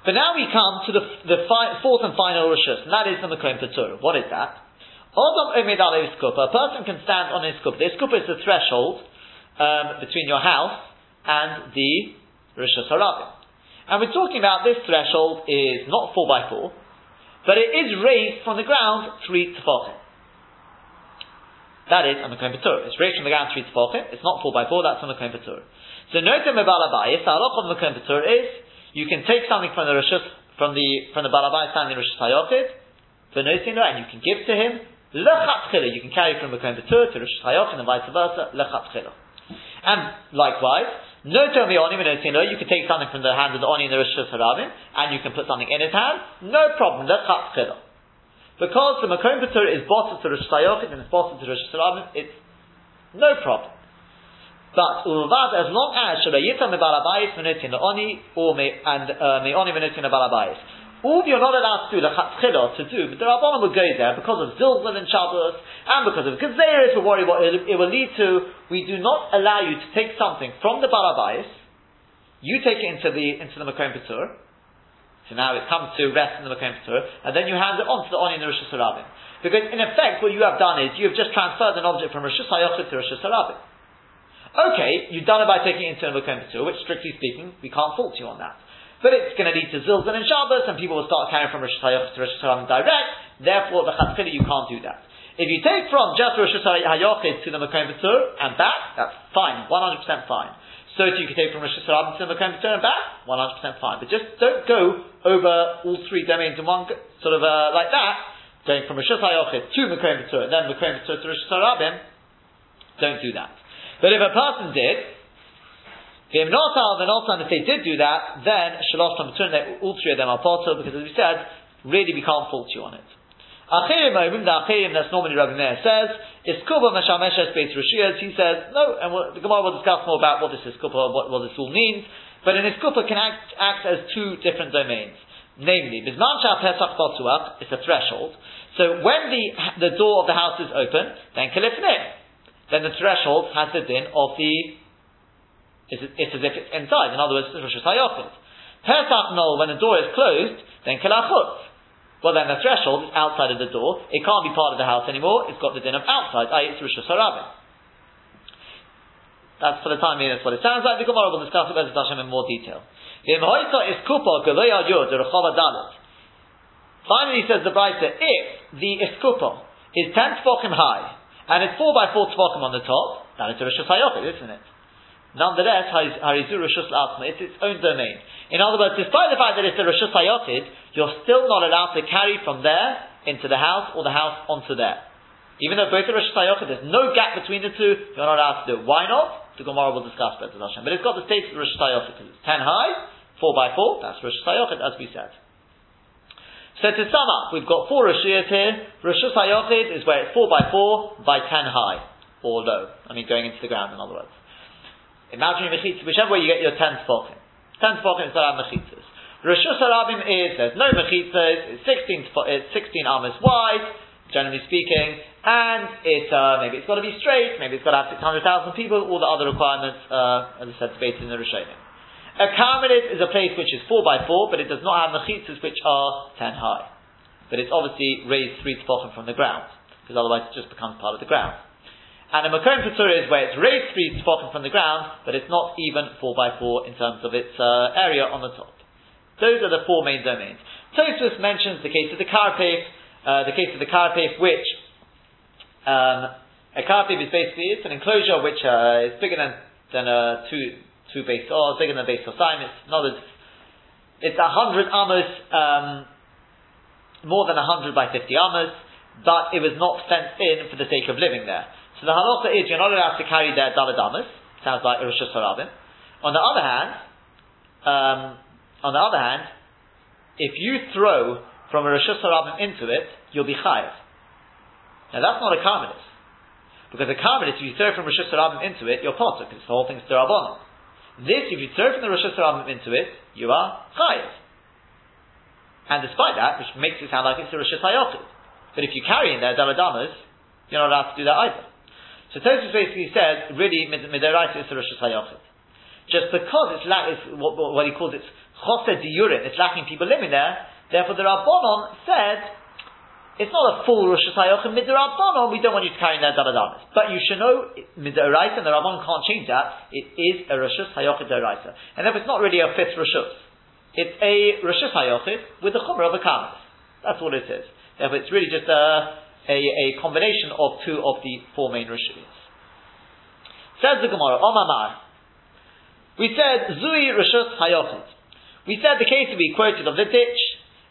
But now we come to the, the fi- fourth and final Rishus, and that is the Makom Patur. What is that? A person can stand on his skupa. The skupa is the threshold um, between your house and the Rishus Harabim. And we're talking about this threshold is not 4 by 4 but it is raised from the ground 3 tefachim. That is a Makom Patur. It's raised from the ground 3 tefachim. It's not 4 by 4 that's a Makom Patur. So note the Mebalabayis, the halach of Makom Patur is you can take something from the Rishus, from the from the Balabai standing Rishus Hayochid, v'nosino, and you can give to him. Lechatchila, you can carry from Mekom Patur to Rishus Hayochid and vice versa. Lechatchila, and likewise. No tomi oni you can take something from the hand of the oni in the Rishus Harabim, and you can put something in his hand. No problem. Lechatchila. Because the Makom Patur is bottled to Rosh Hayochid and it's bottled to Rosh Harabim, it's no problem. But ulvad, as long as shalayita mebalabayis menotin oni or me and uh, meoni menotin balabayis. All you're not allowed to do, the chatzchila, to do, but the Rabbanon will go there because of Zilzal and Shabbos, and because of Gezeris, we worry what it, will lead to. We do not allow you to take something from the Balabayis, you take it into the, into the Makom Petur, so now it comes to rest in the Makom Petur, and then you hand it on to the Oni and the Hashanah. Because in effect, what you have done is, you have just transferred an object from Rosh Hashanah to Rosh Hashanah. Okay, you've done it by taking a Mokom which strictly speaking, we can't fault you on that. But it's going to lead to Zilzan and Shabbos, and people will start carrying from Rosh Hashanah to Rosh Hashanah direct, therefore the Chatzchila you can't do that. If you take from just Rosh Hashanah to the Mokom and back, that's fine, 100% fine. So if you can take from Rosh Hashanah to the Mokom and back, 100% fine. But just don't go over all three domains in one, sort of uh, like that, going from Rosh Hashanah to Mokom and then Mokom to Rosh Hashanah, don't do that. But if a person did, if not if they did do that, then Shalosh Tamatun, all three of them are potter, because as we said, really we can't fault you on it. Achirim the Achirim that's normally Rabbi Meir says, is Kuba Meshameshes Beit Rishiyas, he says, no, and we'll, the Gemara will discuss more about what this is what, what this all means, but an his can act, act as two different domains. Namely, Bizman Shah Pesach Botzuach is a threshold, so when the, the door of the house is open, then Kalifnim, then the threshold has the din of the, it's, it's as if it's inside. In other words, it's Rosh Hashanah. Pesach no, when the door is closed, then Kelachut. Well, then the threshold is outside of the door. It can't be part of the house anymore. It's got the din of outside, i.e., it's Rosh Hashanah. That's for the time being, that's what it sounds like. The Gemara will discuss it with Hashem in more detail. Finally, says the Brisa, if the iskupa is 10 tefachim high, and it's four by four tefachim on the top, then it's a Rishus Hayochid, isn't it? Nonetheless, Harizu Rishus Latma, it's its own domain. In other words, despite the fact that it's a Rishus Hayochid, you're still not allowed to carry from there into the house or the house onto there. Even though both are Rishus Hayochid, there's no gap between the two, you're not allowed to do it. Why not? The Gemara will discuss that. But it's got the status of Hayochid because it's 10 high, 4 by 4, that's Rishus Hayochid, as we said. So to sum up, we've got four Rishiyas here. Rishus HaYochid is where it's 4 by 4 by 10 high, or low. I mean, going into the ground, in other words. Imagine your mechitzah, whichever way you get your 10 spoken. 10 spoken is allowed mechitzas. Rishus Harabim is, there's no mechitzas, it's 16, it's 16 amas wide, generally speaking, and it, uh, maybe it's got to be straight, maybe it's got to have 600,000 people, all the other requirements, uh, as I said, debated in the Rishonim. A karmelis is a place which is 4 by 4 but it does not have mechitzas which are 10 high. But it's obviously raised 3 tefachim from the ground, because otherwise it just becomes part of the ground. And a Makom Patur is where it's raised 3 tefachim from the ground, but it's not even 4 by 4 in terms of its uh, area on the top. Those are the four main domains. Tosfos mentions the case of the Karpef, uh, the case of the Karpef, which um, a Karpef is basically it's an enclosure which uh, is bigger than than a two two base or bigger than base or. It's not as it's a hundred amas, um, more than a hundred by fifty amas, but it was not fenced in for the sake of living there. So the halacha is you're not allowed to carry there dalad amas. Sounds like Rosh Hashanah. On the other hand, um, on the other hand, if you throw from a Rosh Hashanah into it, you'll be chayiv. Now that's not a karmelis. Because a karmelis, if you throw from Rosh Hashanah into it, you're potter, because the whole thing's derabon. This, if you throw from the Rosh Hashanah into it, you are chayiv. And despite that, which makes it sound like it's a Rosh Hashanah, but if you carry in there daladamas, you're not allowed to do that either. So Tosfos basically says, really, midoraita is a Rosh Hashanah. Just because it's, la- it's what, what, he calls it Chosed diurin, it's lacking people living there. Therefore, the Rabbanon said, it's not a full Rosh Hashanah midrabbanon, we don't want you to carry that there. But you should know, midaraita, and the Rabbanon can't change that, it is a Rosh Hashanah deraita. And therefore, it's not really a fifth Rosh It's a Rosh Hashanah with the Chumrah of a Kamas. That's what it is. Therefore, it's really just a, a, a combination of two of the four main Rishis. Says the Gemara, Omamar. We said, Zui Rishus Hayochid. We said the case we quoted of the ditch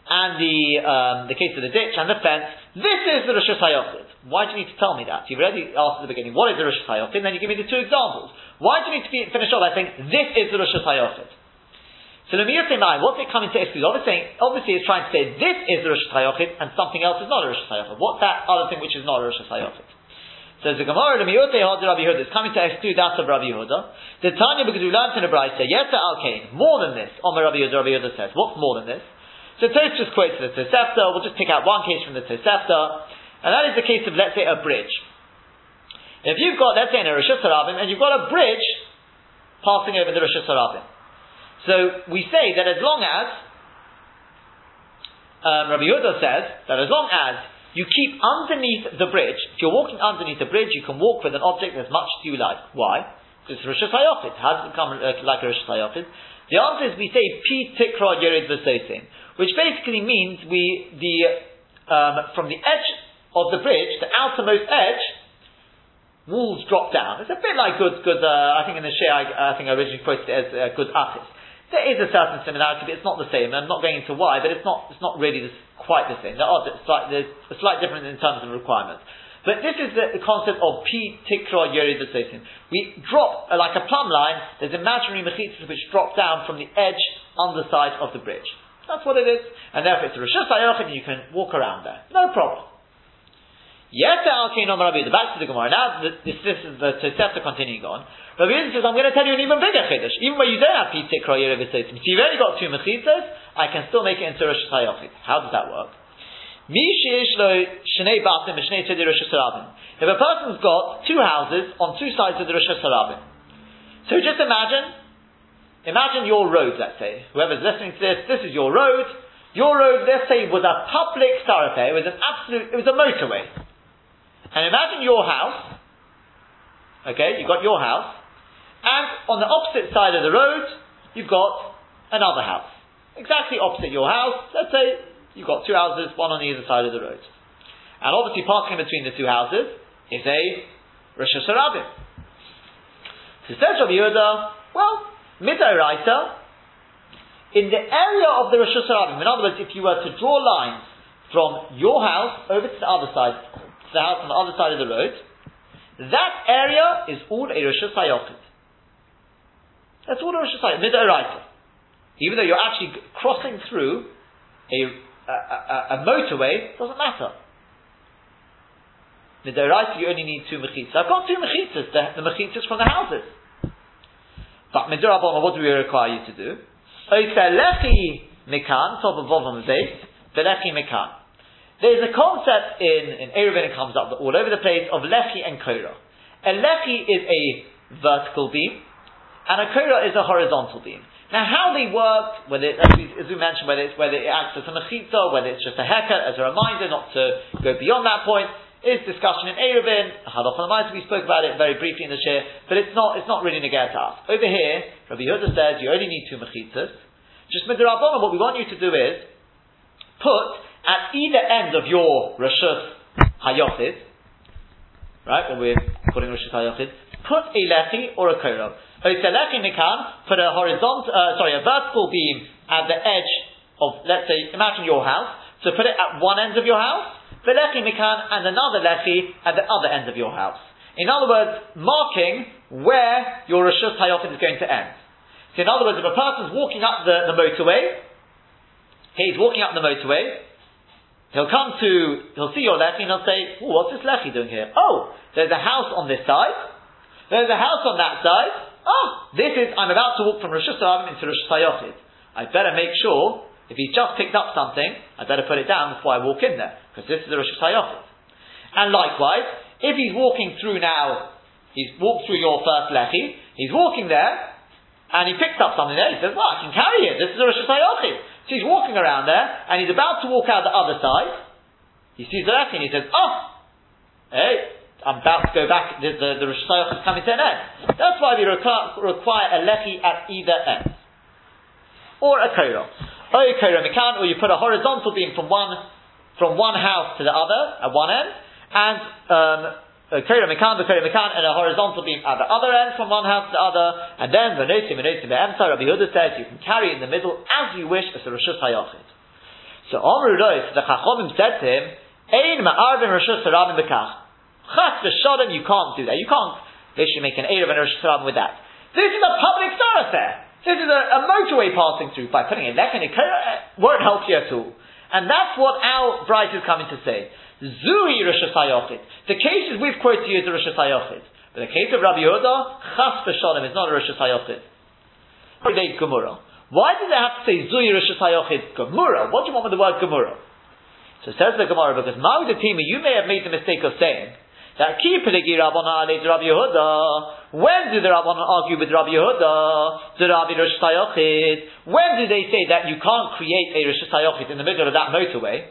and the um, the case of the ditch and the fence. This is the Rosh Hashanah. Why do you need to tell me that? You've already asked at the beginning, what is the Rosh Hashanah? Then you give me the two examples. Why do you need to finish off by saying, this is the Rosh Hashanah? So Lemiyot what's it coming to exclude? Obviously, obviously it's trying to say this is the Rosh Hashanah and something else is not a Rosh Hashanah. What's that other thing which is not a Rosh Hashanah? Says the Gemara, Lemiyot Rabbi Yehuda is coming to exclude that of Rabbi Yehuda. The Tanya, because we learned in the Brisa, yes, the al more than this. Omer Rabbi Yehuda, Rabbi Yehuda says, what's more than this? So Tos just quotes the Tosefta. We'll just pick out one case from the Tosefta, and that is the case of, let's say, a bridge. If you've got, let's say, in a Rosh Hashanah, and you've got a bridge passing over the Rosh Hashanah, so we say that as long as um, Rabbi Yehuda says that as long as you keep underneath the bridge, if you're walking underneath the bridge, you can walk with an object as much as you like. Why? It's Rosh Hashanah. How does it become uh, like a Rosh Hashanah? The answer is we say Pi Tikra Yerid V'Sosim, which basically means we the um, from the edge of the bridge, the outermost edge, walls drop down. It's a bit like good, good. Uh, I think in the Shea, I, I, think I originally quoted it as uh, good atis. There is a certain similarity, but it's not the same. I'm not going into why, but it's not. It's not really quite the same. There are slight, there's a slight difference in terms of requirements. But this is the, concept of P tikra yerid We drop, uh, like a plumb line, there's imaginary mechitzas which drop down from the edge on the side of the bridge. That's what it is. And therefore it's a Rosh Hashanah, you can walk around there. No problem. Rabbi, the back to the Gemara. Now this, this is the Tosefta continuing on. Rabbi Yehuda says, I'm going to tell you an even bigger chiddush. Even where you don't have P tikra yerid So you've only got two mechitzas, I can still make it into Rosh Hashanah. How does that work? If a person's got two houses on two sides of the Rosh Hashanah, so just imagine, imagine your road, let's say. Whoever's listening to this, this is your road. Your road, let's say, was a public thoroughfare. It was an absolute, it was a motorway. And imagine your house. Okay, you've got your house. And on the opposite side of the road, you've got another house. Exactly opposite your house. Let's say You've got two houses, one on either side of the road. And obviously passing between the two houses is a Rosh Hashanah. So says Rabbi Yehuda, well, Midairaita, in the area of the Rosh Hashanah, in other words, if you were to draw lines from your house over to the other side, to the house on the other side of the road, that area is all a Rosh Hashanah. That's all a Rosh Hashanah, Midairaita. Even though you're actually crossing through a a, a, a motorway, doesn't matter. Midoraita, you only need two mechitzas. I've got two mechitzas, the, the mechitzas from the houses. But Midorabon, what do we require you to do? mikan, top of velechi. There's a concept in, in Eruvin, it comes up all over the place, of lechi and kora. A lechi is a vertical beam, and a kora is a horizontal beam. Now, how they work, whether it, as, we, as we mentioned, whether it's whether it acts as a mechitza, whether it's just a haircut as a reminder not to go beyond that point, is discussion in Eruvin. Halach we spoke about it very briefly in the share, but it's not it's not really negate to us. Over here, Rabbi Yehuda says you only need two mechitzas. Just midrabanan, what we want you to do is put at either end of your rishus hayochid, right? When we're calling rishus hayochid, put a lechi or a korov. Put a horizontal, uh, sorry, a vertical beam at the edge of, let's say, imagine your house. So put it at one end of your house, velechi mikan, and another lechi at the other end of your house. In other words, marking where your Rishus Hayochid is going to end. So in other words, if a person's walking up the, the motorway, he's walking up the motorway, he'll come to, he'll see your lechi and he'll say, what's this lechi doing here? Oh, there's a house on this side, there's a house on that side, Oh, this is, I'm about to walk from Rosh Hashanah into Rosh Hashanah. I better make sure, if he's just picked up something, I better put it down before I walk in there, because this is the Rosh Hashanah. And likewise, if he's walking through now, he's walked through your first lechi, he's walking there, and he picks up something there, he says, well, I can carry it, this is a Rosh Hashanah. So he's walking around there, and he's about to walk out the other side, he sees the lechi, and he says, oh, hey, I'm about to go back, the, the, the is coming to an end. That's why we require, require a lechi at either end. Or a kora. Or a kora mikan, or you put a horizontal beam from one, from one house to the other, at one end, and, um, a kora mikan, the kora mikan, and a horizontal beam at the other end from one house to the other, and then the v'nosim v'nosim v'emsa, Rabbi Yehuda says you can carry in the middle as you wish as a Rosh Hayachid. So Amru Rois, the Chachomim said to him, Ein ma'arvim Rosh Hashanah bekach. Chas v'shodem, you can't do that. You can't literally make an Erev and Rosh with that. This is a public thoroughfare. This is a, a motorway passing through. By putting a lek and a uh, won't help you at all. And that's what our bright is coming to say. Zuri Rosh The cases we've quoted you is a Rosh But the case of Rabbi Yehuda, Chas v'shodem is not a Rosh Hashanah. Gemara. Why does they have to say Zuri Rosh Hashanah Gemara? What do you want with the word Gemara? So it says the Gemara, because Ma'udatima, you may have made the mistake of saying, that ki pelegi Rabbana ale Rabbi Yehuda. When do the Rabbanon argue with Rabbi Yehuda? The Rabbi Rosh. When do they say that you can't create a Rosh in the middle of that motorway?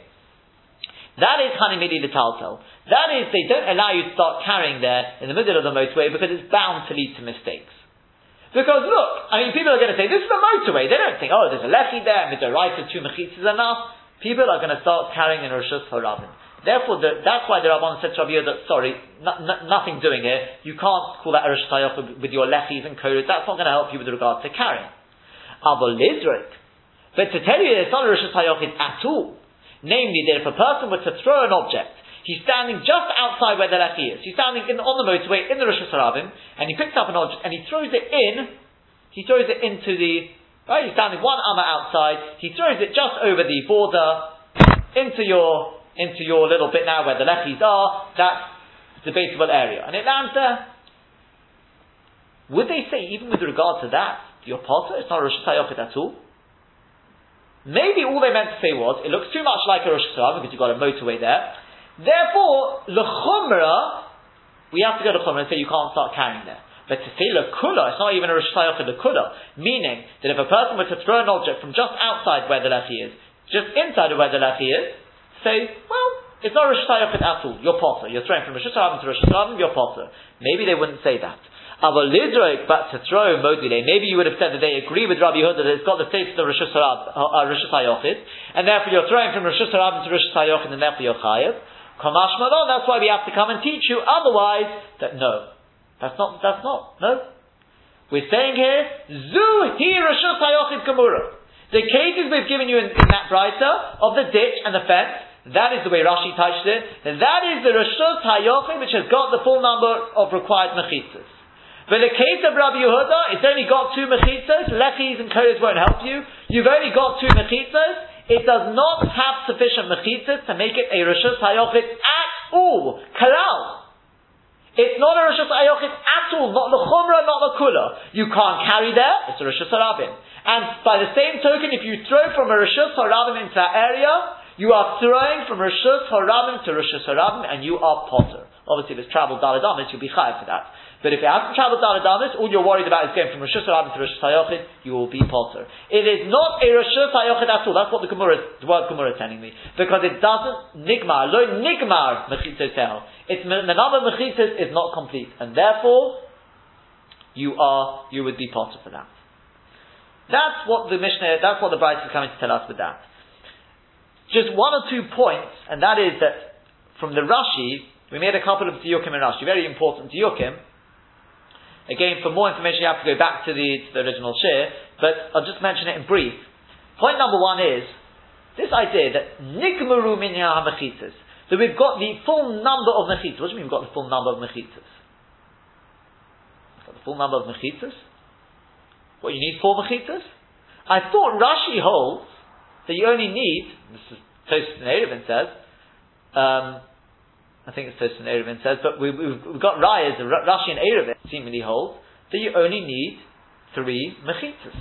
That is Hanimidi Litaltel. That is, they don't allow you to start carrying there in the middle of the motorway because it's bound to lead to mistakes. Because look, I mean, people are going to say, this is a motorway. They don't think, oh, there's a lechi there, and there's a right for two mechitzas enough. People are going to start carrying in Rosh Hashanah. Therefore, the, that's why the Rabban said to Rabbi Yehuda, sorry, nothing doing here. You can't call that a Rosh with your lechis and kodas. That's not going to help you with regard to carrying. Abel But to tell you it's not a Rosh at all. Namely, that if a person were to throw an object, he's standing just outside where the lechi is. He's standing in, on the motorway in the Rosh Hashanah, and he picks up an object and he throws it in, he throws it into the, right, he's standing one amma outside, he throws it just over the border into your into your little bit now where the lechis are, that's debatable area. And it lands there. Would they say, even with regard to that, your potter, it's not a Rosh Hashanah at all? Maybe all they meant to say was, it looks too much like a Rosh Hashanah because you've got a motorway there. Therefore, lechumra, we have to go to chumra and say you can't start carrying there. But to say lekula, it's not even a Rosh Hashanah lekula, meaning that if a person were to throw an object from just outside where the lechi is, just inside of where the lechi is, say, well, it's not Rosh Hashanah at all. You're potter. You're throwing from Rosh Hashanah to Rosh Hashanah, you're potter. Maybe they wouldn't say that. But to throw modile, maybe you would have said that they agree with Rabbi Yehuda that it's got the status of Rosh Hashanah, uh, and therefore you're throwing from Rosh Hashanah to Rosh Hashanah, and therefore you're chayiv. Kamash Malon, that's why we have to come and teach you. Otherwise, that no, that's not. That's not. No, we're saying here, Zu hi Rosh Hashanah Kamura. The cases we've given you in, in that brisa of the ditch and the fence, that is the way Rashi touched it. And that is the Rishus Hayochid which has got the full number of required mechitzas. But the case of Rabbi Yehuda, it's only got two mechitzas. Lechis and kodas won't help you. You've only got two mechitzas. It does not have sufficient mechitzas to make it a Rishus Hayochid at all. Kalal. It's not a Rishus Hayochid at all, not the Chumrah, not the Kula. You can't carry there, it's a Rishus Harabim. And by the same token, if you throw from a Rishus Harabim into that area, you are throwing from Rishus Harabim to Rishus Harabim, and you are potter. Obviously, if it's traveled Daladamis, you'll be chayav for that. But if you haven't traveled Daladamis, all you're worried about is going from Rishus Harabim to Rishus Hayochid, you will be potter. It is not a Rishus Hayochid at all. That's what the Gemara, the word Gemara is telling me. Because it doesn't nigmar, lo nigmar mechitzos It's of mechitzos is not complete. And therefore, you are, you would be potter for that. That's what the Mishnah, that's what the Bride is coming to tell us with that. Just one or two points, and that is that from the Rashi, we made a couple of Diyukim in Rashi, very important Diyukim. Again, for more information, you have to go back to the, to the original share, but I'll just mention it in brief. Point number one is this idea that Nikmaru Minya HaMechitzas, that we've got the full number of Mechitzas. What do you mean we've got the full number of Mechitzas? Got the full number of Mechitzas? What, you need four Mechitzas? I thought Rashi holds that you only need, this is Tosfos and says, um, I think it's Tosfos and Eruvin says, but we, have got Rayas, Rashi and Eruvin seemingly hold that you only need three mechitzas.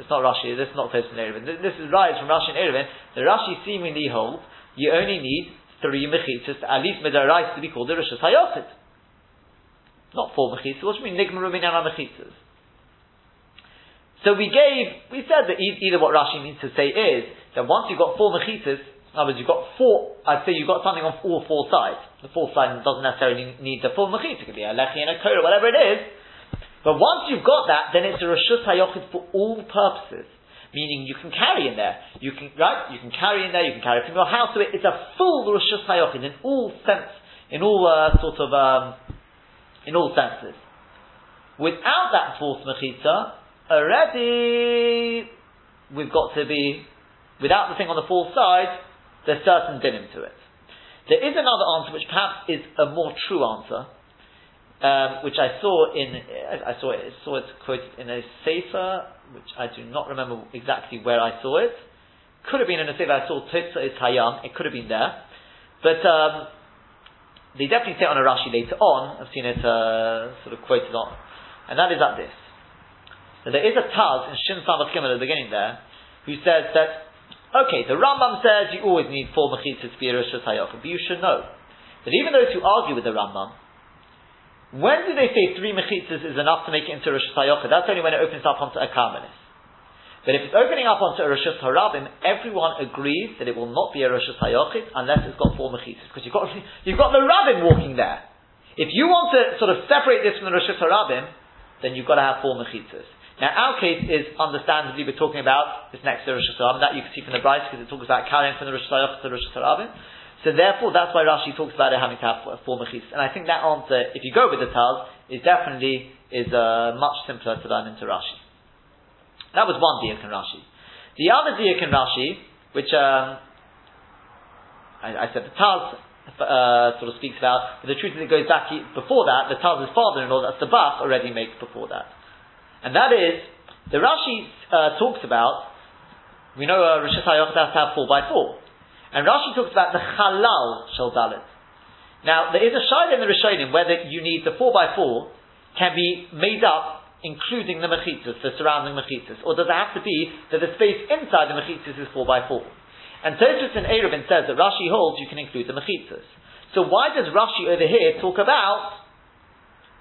It's not Rashi, this is not Tosfos and Eruvin. This is Rayas from Rashi and Eruvin. The Rashi seemingly holds you only need three mechitzas, at least Midarais to be called the Rosh Hayochid. Not four mechitzas. What do you mean, Nigma Rumin mechitzas? So we gave, we said that either what Rashi means to say is that once you've got four mechitzas, in other words, you've got four, I'd say you've got something on all four sides. The fourth side doesn't necessarily need the full mechit. It could be a lechi and a kora, whatever it is. But once you've got that, then it's a rishus hayochid for all purposes. Meaning you can carry in there. You can, right? You can carry in there, you can carry from your house to it. It's a full rishus hayochid in all sense, in all uh, sort of, um, in all senses. Without that fourth mechitza, already we've got to be, without the thing on the fourth side, there's certain dinim to it. There is another answer which perhaps is a more true answer, um, which I saw in I saw it saw it quoted in a sefer, which I do not remember exactly where I saw it. Could have been in a sefer I saw Titza is Hayam. It could have been there, but um, they definitely say on a Rashi later on. I've seen it uh, sort of quoted on, and that is like this. There is a Taz in Shin Samach at the beginning there, who says that Okay, the Rambam says you always need four mechitzas to be a Rosh But you should know that even those who argue with the Rambam, when do they say three mechitzas is enough to make it into Rosh Hashanah? That's only when it opens up onto a Karmelis. But if it's opening up onto a Rosh Harabim, everyone agrees that it will not be a Rosh Hashanah unless it's got four mechitzas. Because you've got, you've got the Rabbim walking there. If you want to sort of separate this from the Rosh Harabim, then you've got to have four mechitzas. Now, our case is understandably we're talking about this next to Rosh Hashanah. That you can see from the Brisa because it talks about carrying from the Rosh Hashanah to Rosh Hashanah. So therefore, that's why Rashi talks about it having to have four mechis. And I think that answer, if you go with the Taz, is definitely is uh, much simpler to learn into Rashi. That was one diak in Rashi. The other diak in Rashi, which um, I, I, said the Taz uh, sort of speaks about, but the truth is it goes back before that. The Taz's father-in-law, that's the Bach, already makes before that. And that is, the Rashi uh, talks about, we know uh, Rosh Hashanah have 4 by 4 And Rashi talks about the Halal Shel Dalit. Now, there is a shayla in the Rishonim whether you need the 4 by 4 can be made up including the mechitzas, the surrounding mechitzas, or does it have to be that the space inside the mechitzas is 4 by 4 And Tosfos in Eruvin says that Rashi holds you can include the mechitzas. So why does Rashi over here talk about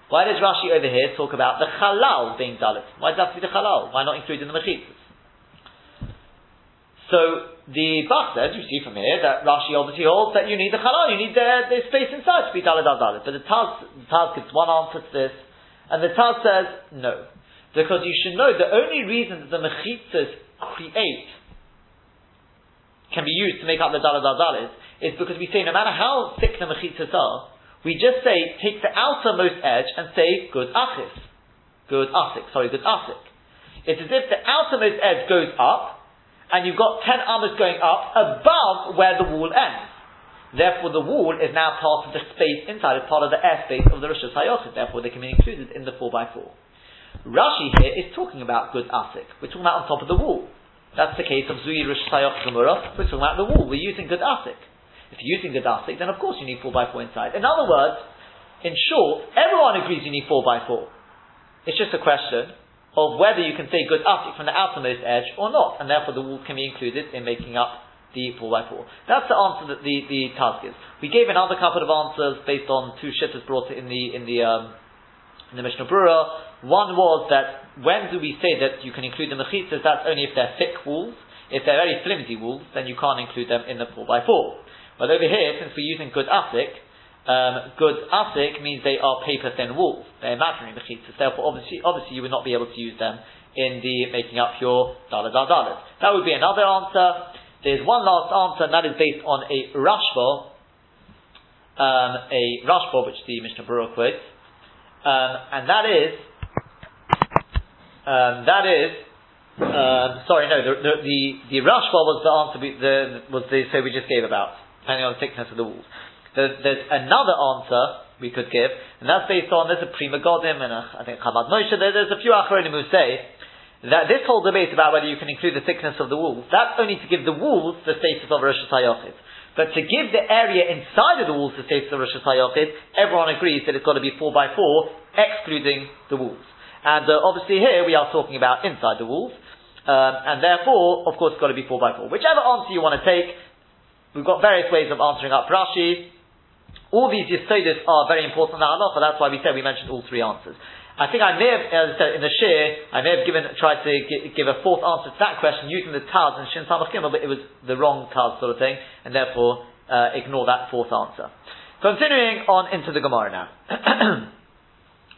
why does Rashi over here talk about the halal being dalit? Why does it have to be the halal? Why not include in the mechitzas? So the Bach says, you see from here, that Rashi obviously holds that you need the halal, you need the, the space inside to be dalit al dalit. But the Taz, the Taz gives one answer to this, and the Taz says no. Because you should know the only reason that the mechitzas create can be used to make up the dalit al dalit is because we say no matter how thick the mechitzas are, we just say, take the outermost edge and say, good achis. Good asik, sorry, good asik. It's as if the outermost edge goes up, and you've got ten amas going up above where the wall ends. Therefore, the wall is now part of the space inside, it's part of the airspace of the Rosh Hashanah. Therefore, they can be included in the 4x4. Rashi here is talking about good asik. We're talking about on top of the wall. That's the case of Zui Rosh Hashanah We're talking about the wall. We're using good asik. If you're using Gadasik, then of course you need 4x4 inside. In other words, in short, everyone agrees you need 4x4. It's just a question of whether you can say good asik from the outermost edge or not, and therefore the wall can be included in making up the 4x4. That's the answer that the, the task is. We gave another couple of answers based on two shittahs brought in the, in the, um, in the Mishnah Berurah. One was that when do we say that you can include the mechitzas? That's only if they're thick walls. If they're very flimsy walls, then you can't include them in the 4x4. But over here, since we're using good asik, um, good asik means they are paper thin walls. They're imaginary mechitzas. Therefore, obviously, obviously you would not be able to use them in the making up your dalad dalad. That would be another answer. There's one last answer, and that is based on a Rashba, um, a Rashba which the Mishnah Berurah quotes, um, and that is, um, that is um, sorry, no, the, the, the, the Rashba was the answer, we, the, was the, so we just gave about, depending on the thickness of the walls. There's, there's another answer we could give, and that's based on, there's a Pri Megadim, and a, I think Chabad Moshe, there, there's a few Achronim who say, that this whole debate about whether you can include the thickness of the walls, that's only to give the walls the status of Rosh Hashanah. But to give the area inside of the walls the status of Rosh Hashanah, everyone agrees that it's got to be 4 by 4 excluding the walls. And uh, obviously here we are talking about inside the walls. Um, and therefore, of course, it's got to be 4 by 4 Whichever answer you want to take, we've got various ways of answering up Rashi. All these yisodis are very important in that's why we said we mentioned all three answers. I think I may have, as I said, in the shir, I may have given, tried to give, give a fourth answer to that question using the Taz and Shin Samach but it was the wrong Taz sort of thing, and therefore uh, ignore that fourth answer. Continuing on into the Gemara now.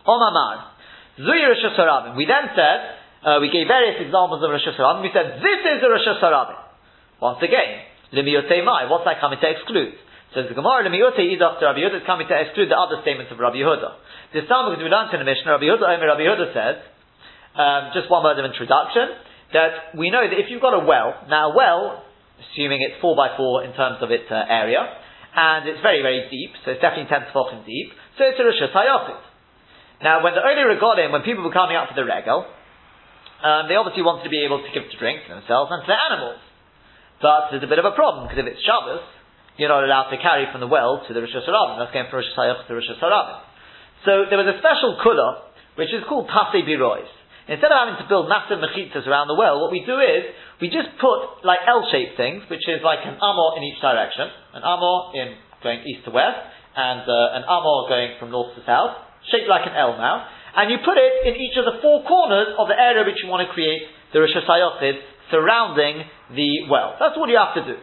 Omamar. Zuyi Rosh Hashanah. We then said, uh, we gave various examples of Rosh Hashanah. We said, this is a Rosh Hashanah. Once again, Limiyote Mai, what's that coming to exclude? Says the Gemara, Limiyote Idach to Rabbi Yehuda is coming to exclude the other statements of Rabbi Yehuda. This time, because we learned in the Mishnah, Rabbi Yehuda, Omer Rabbi Yehuda says, um, just one word of introduction, that we know that if you've got a well, now a well, assuming it's 4 by 4 in terms of its uh, area, and it's very, very deep, so it's definitely 10 tefachim deep, so it's a Rosh. Now, when the only regalim, when people were coming up for the regal, um, they obviously wanted to be able to give to drink to themselves and to their animals. But there's a bit of a problem, because if it's Shabbos, you're not allowed to carry from the well to the Rosh Hashanah. That's going from Rosh Hashanah to Rosh Hashanah. So there was a special kula, which is called Pase Birois. Instead of having to build massive mechitas around the well, what we do is, we just put like L-shaped things, which is like an amor in each direction, an amor in going east to west, and uh, an amor going from north to south, shaped like an L now, and you put it in each of the four corners of the area which you want to create the Rosh Hashanah surrounding the well. That's what you have to do.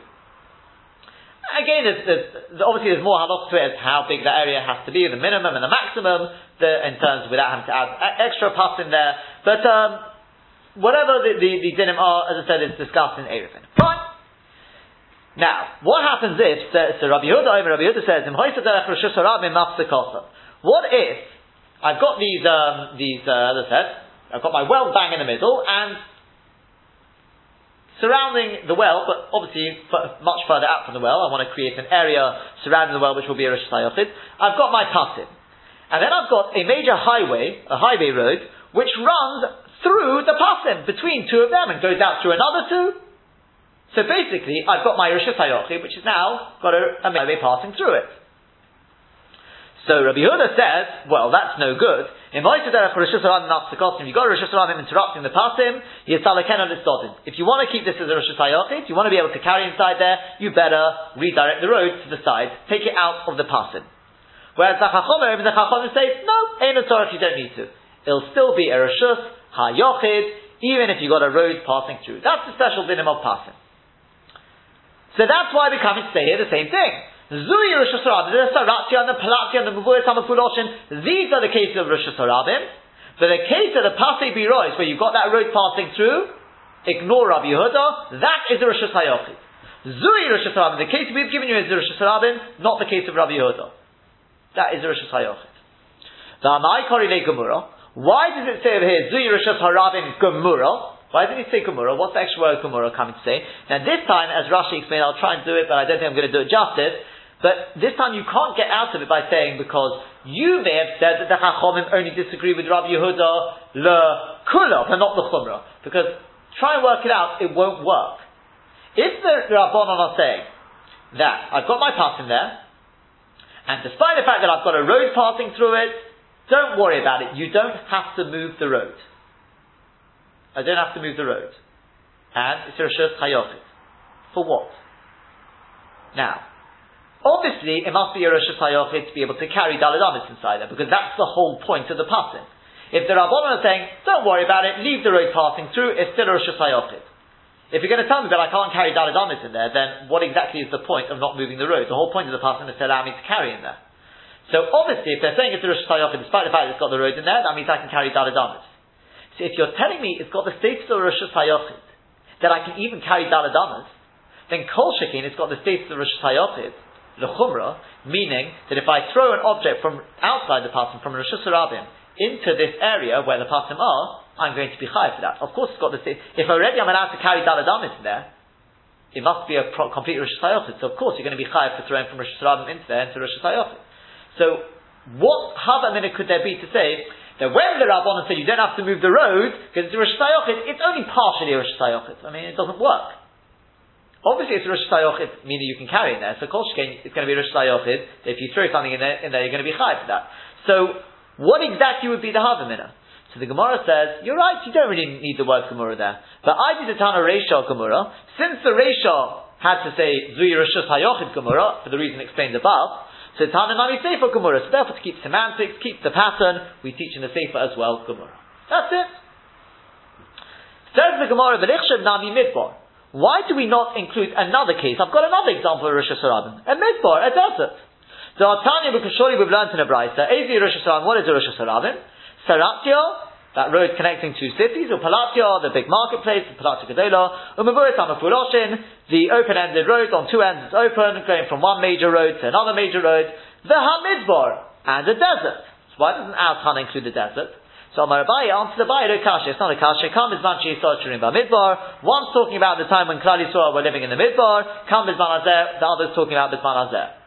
Again, there's, there's, obviously there's more halach to it as how big the area has to be, the minimum and the maximum, the, in terms of without having to add extra pus in there. But um, whatever the, the, the dinim are, as I said, is discussed in Eruvin. Fine. Now, what happens if, so Rabbi Yehuda, Rabbi Yehuda says, What if I've got these, um, these, uh, as I said, I've got my well bang in the middle, and surrounding the well, but obviously much further out from the well, I want to create an area surrounding the well which will be a Rosh I've got my pasim. And then I've got a major highway, a highway road, which runs through the pasim, between two of them, and goes out through another two. So basically, I've got my Rosh which has now got a, a highway passing through it. So Rabbi Huda says, well, that's no good. If you got Rosh Hashanah interrupting the pasim, if you want to keep this as a Rosh Hashanah, you want to be able to carry inside there, you better redirect the road to the side, take it out of the pasim. Whereas the Chachomim, the Chachomim say, no, ain't a Torah you don't need to. It'll still be a Roshus, HaYochid, even if you've got a road passing through. That's the special dinim of pasim. So that's why we come and say here the same thing. Zui Rosh Hashanah, the Saratya and the Palatya and the Mavur Tamafuloshin, these are the cases of Rosh Hashanah. But the case of the Pasei Birois, where you've got that road passing through, ignore Rabbi Yehuda, that is a Rosh Hashanah. Zui Rosh Hashanah, the case we've given you is the Rosh Hashanah, not the case of Rabbi Yehuda. That is a Rosh Hashanah. The Amai Kori Le why does it say over here, Zui Rosh Hashanah Gemura? Why did he say Gemara? What's the extra word Gemara coming to say? Now this time, as Rashi explained, I'll try and do it, but I don't think I'm going to do it justice. But this time you can't get out of it by saying because you may have said that the Chachomim only disagree with Rabbi Yehuda le kula, but not the Chumrah. Because try and work it out, it won't work. If the Rabbanon are saying that I've got my pattern there, and despite the fact that I've got a road passing through it, don't worry about it. You don't have to move the road. I don't have to move the road. And it's a Rishus Hayochid. For what? Now, obviously, it must be a Hayochid to be able to carry Dalad inside there, because that's the whole point of the passing. If the Rabbanon are saying, don't worry about it, leave the road passing through, it's still a Hayochid. If you're going to tell me that I can't carry Dalad in there, then what exactly is the point of not moving the road? The whole point of the passing is to allow me to carry in there. So obviously, if they're saying it's a Rosh despite the fact it's got the road in there, that means I can carry Dalad So if you're telling me it's got the status of a Rosh that I can even carry Dalad then Kol Shekin, it's got the status of Rosh Hashanah, L'chumra, meaning that if I throw an object from outside the pattern, from Rosh Hashanah, into this area where the patim are, I'm going to be high for that. Of course, it's got same. If already I'm allowed to carry daladamis in there, it must be a pro- complete Rosh Hashanah. So of course, you're going to be high for throwing from Rosh Hashanah into there into Rosh Hashanah. So, what a minute could there be to say that when the Rabbanon said you don't have to move the road because it's a Rosh Hashanah, it's only partially a Rosh Hashanah. I mean, it doesn't work. Obviously, it's a Rosh Hashanah, meaning you can carry in there. So, Kol Kolshkein, it's going to be Rosh Hashanah. If you throw something in there, in there, you're going to be high for that. So, what exactly would be the Havamina? So the Gemara says, you're right, you don't really need the word Gemara there. But I did a Tana Reisha Gemara. Since the Reisha had to say Zui Rishus Hayochid Gemara, for the reason explained above, so Tana Nami Sefer Gemara. So therefore, to keep semantics, keep the pattern, we teach in the Sefer as well Gemara. That's it. Says the Gemara, Velichshav Nami Midbar. Why do we not include another case? I've got another example of Rosh Hashanah. A Midbar, a desert. The because surely we've learned in a Brisa. Ezi Rosh Hashanah, what is a Rosh Hashanah? That road connecting two cities, or Palatya, the big marketplace, Palatya Gedola, Umavurit Amafuloshin, the open-ended road on two ends is open, going from one major road to another major road, the Hamidbar, and a desert. So why doesn't our Tana include the desert? So Amar Abaye answered Abaye, no kasha, it's not a kasha, come is yisod ba midbar, one's talking about the time when Klal Yisrael were living in the midbar, come is the other's talking about Bizman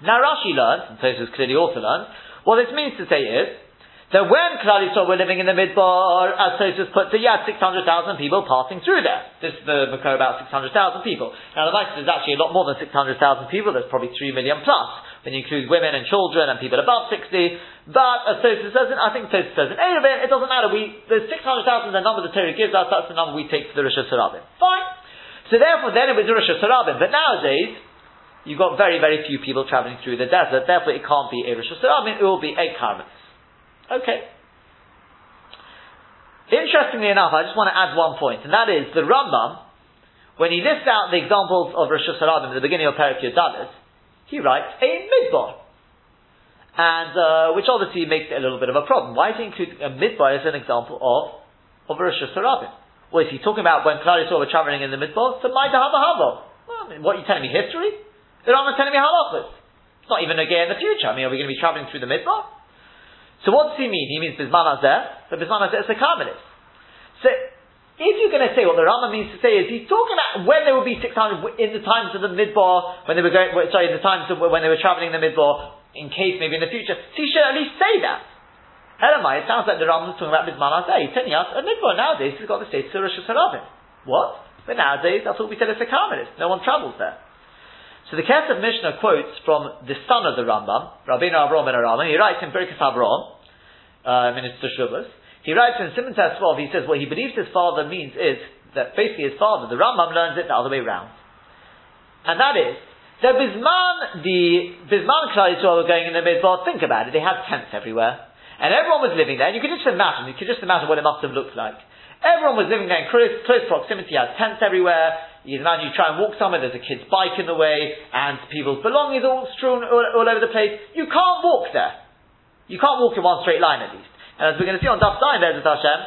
now Rashi learns, and Tosfos clearly also learns, what this means to say is, that when Klal Yisrael were living in the Midbar, as Tosfos puts it, you had 600,000 people passing through there. This is the Makor about 600,000 people. Now the fact is actually a lot more than 600,000 people, there's probably 3 million plus, when you include women and children and people above 60, but as Tosfos says, I think Tosfos says in Eruvin, it it doesn't matter, we, the 600,000 the number the Torah gives us, that's the number we take for the Rosh Hashanah. Fine. So therefore then it was Rosh Hashanah, but nowadays, you've got very, very few people traveling through the desert, therefore it can't be a Rosh Hashanah, it will be a Karmelis. Okay. Interestingly enough, I just want to add one point, and that is the Rambam, when he lists out the examples of Rosh Hashanah at the beginning of Perak Yodalis, he writes a midbar. And, uh, which obviously makes it a little bit of a problem. Why is he including a midbar as an example of, of Rosh Hashanah? Well, is he talking about when Yisrael were traveling in the midbar? So, my Hava Hava. Well, I mean, what are you telling me, history? The Rambam's telling me halachas. It's not even a again in the future. I mean, are we going to be traveling through the midbar? So what does he mean? He means Bisman Azeh, but Bisman is a Karmelis. So, if you're going to say what the Rama means to say is, he's talking about when there will be 600, in the times of the midbar, when they were going, sorry, in the times of when they were traveling in the midbar, in case maybe in the future. So he should at least say that. Elamai, it sounds like the Rama is talking about Bisman Azeh. He's telling us, a midbar nowadays has got the status of Rosh Hashanah. What? But nowadays, that's what we said it's a Karmelis. No one travels there. So the Kesef Mishnah quotes from the son of the Rambam, Rabbeinu Avram ben Aram, he writes in Birkas Avram, uh, in his Teshuvas, he writes in Simon Tesvav, he says what he believes his father means is that basically his father, the Rambam learns it the other way around. And that is, that Bisman, the Bisman Klal were going in the Midbar, think about it, they had tents everywhere. And everyone was living there, and you can just imagine, you can just imagine what it must have looked like. Everyone was living there in close, close proximity, had tents everywhere, you imagine you try and walk somewhere, there's a kid's bike in the way, and people's belongings all strewn all, all, over the place. You can't walk there. You can't walk in one straight line at least. And as we're going to see on Daf Zayin, there's Hashem,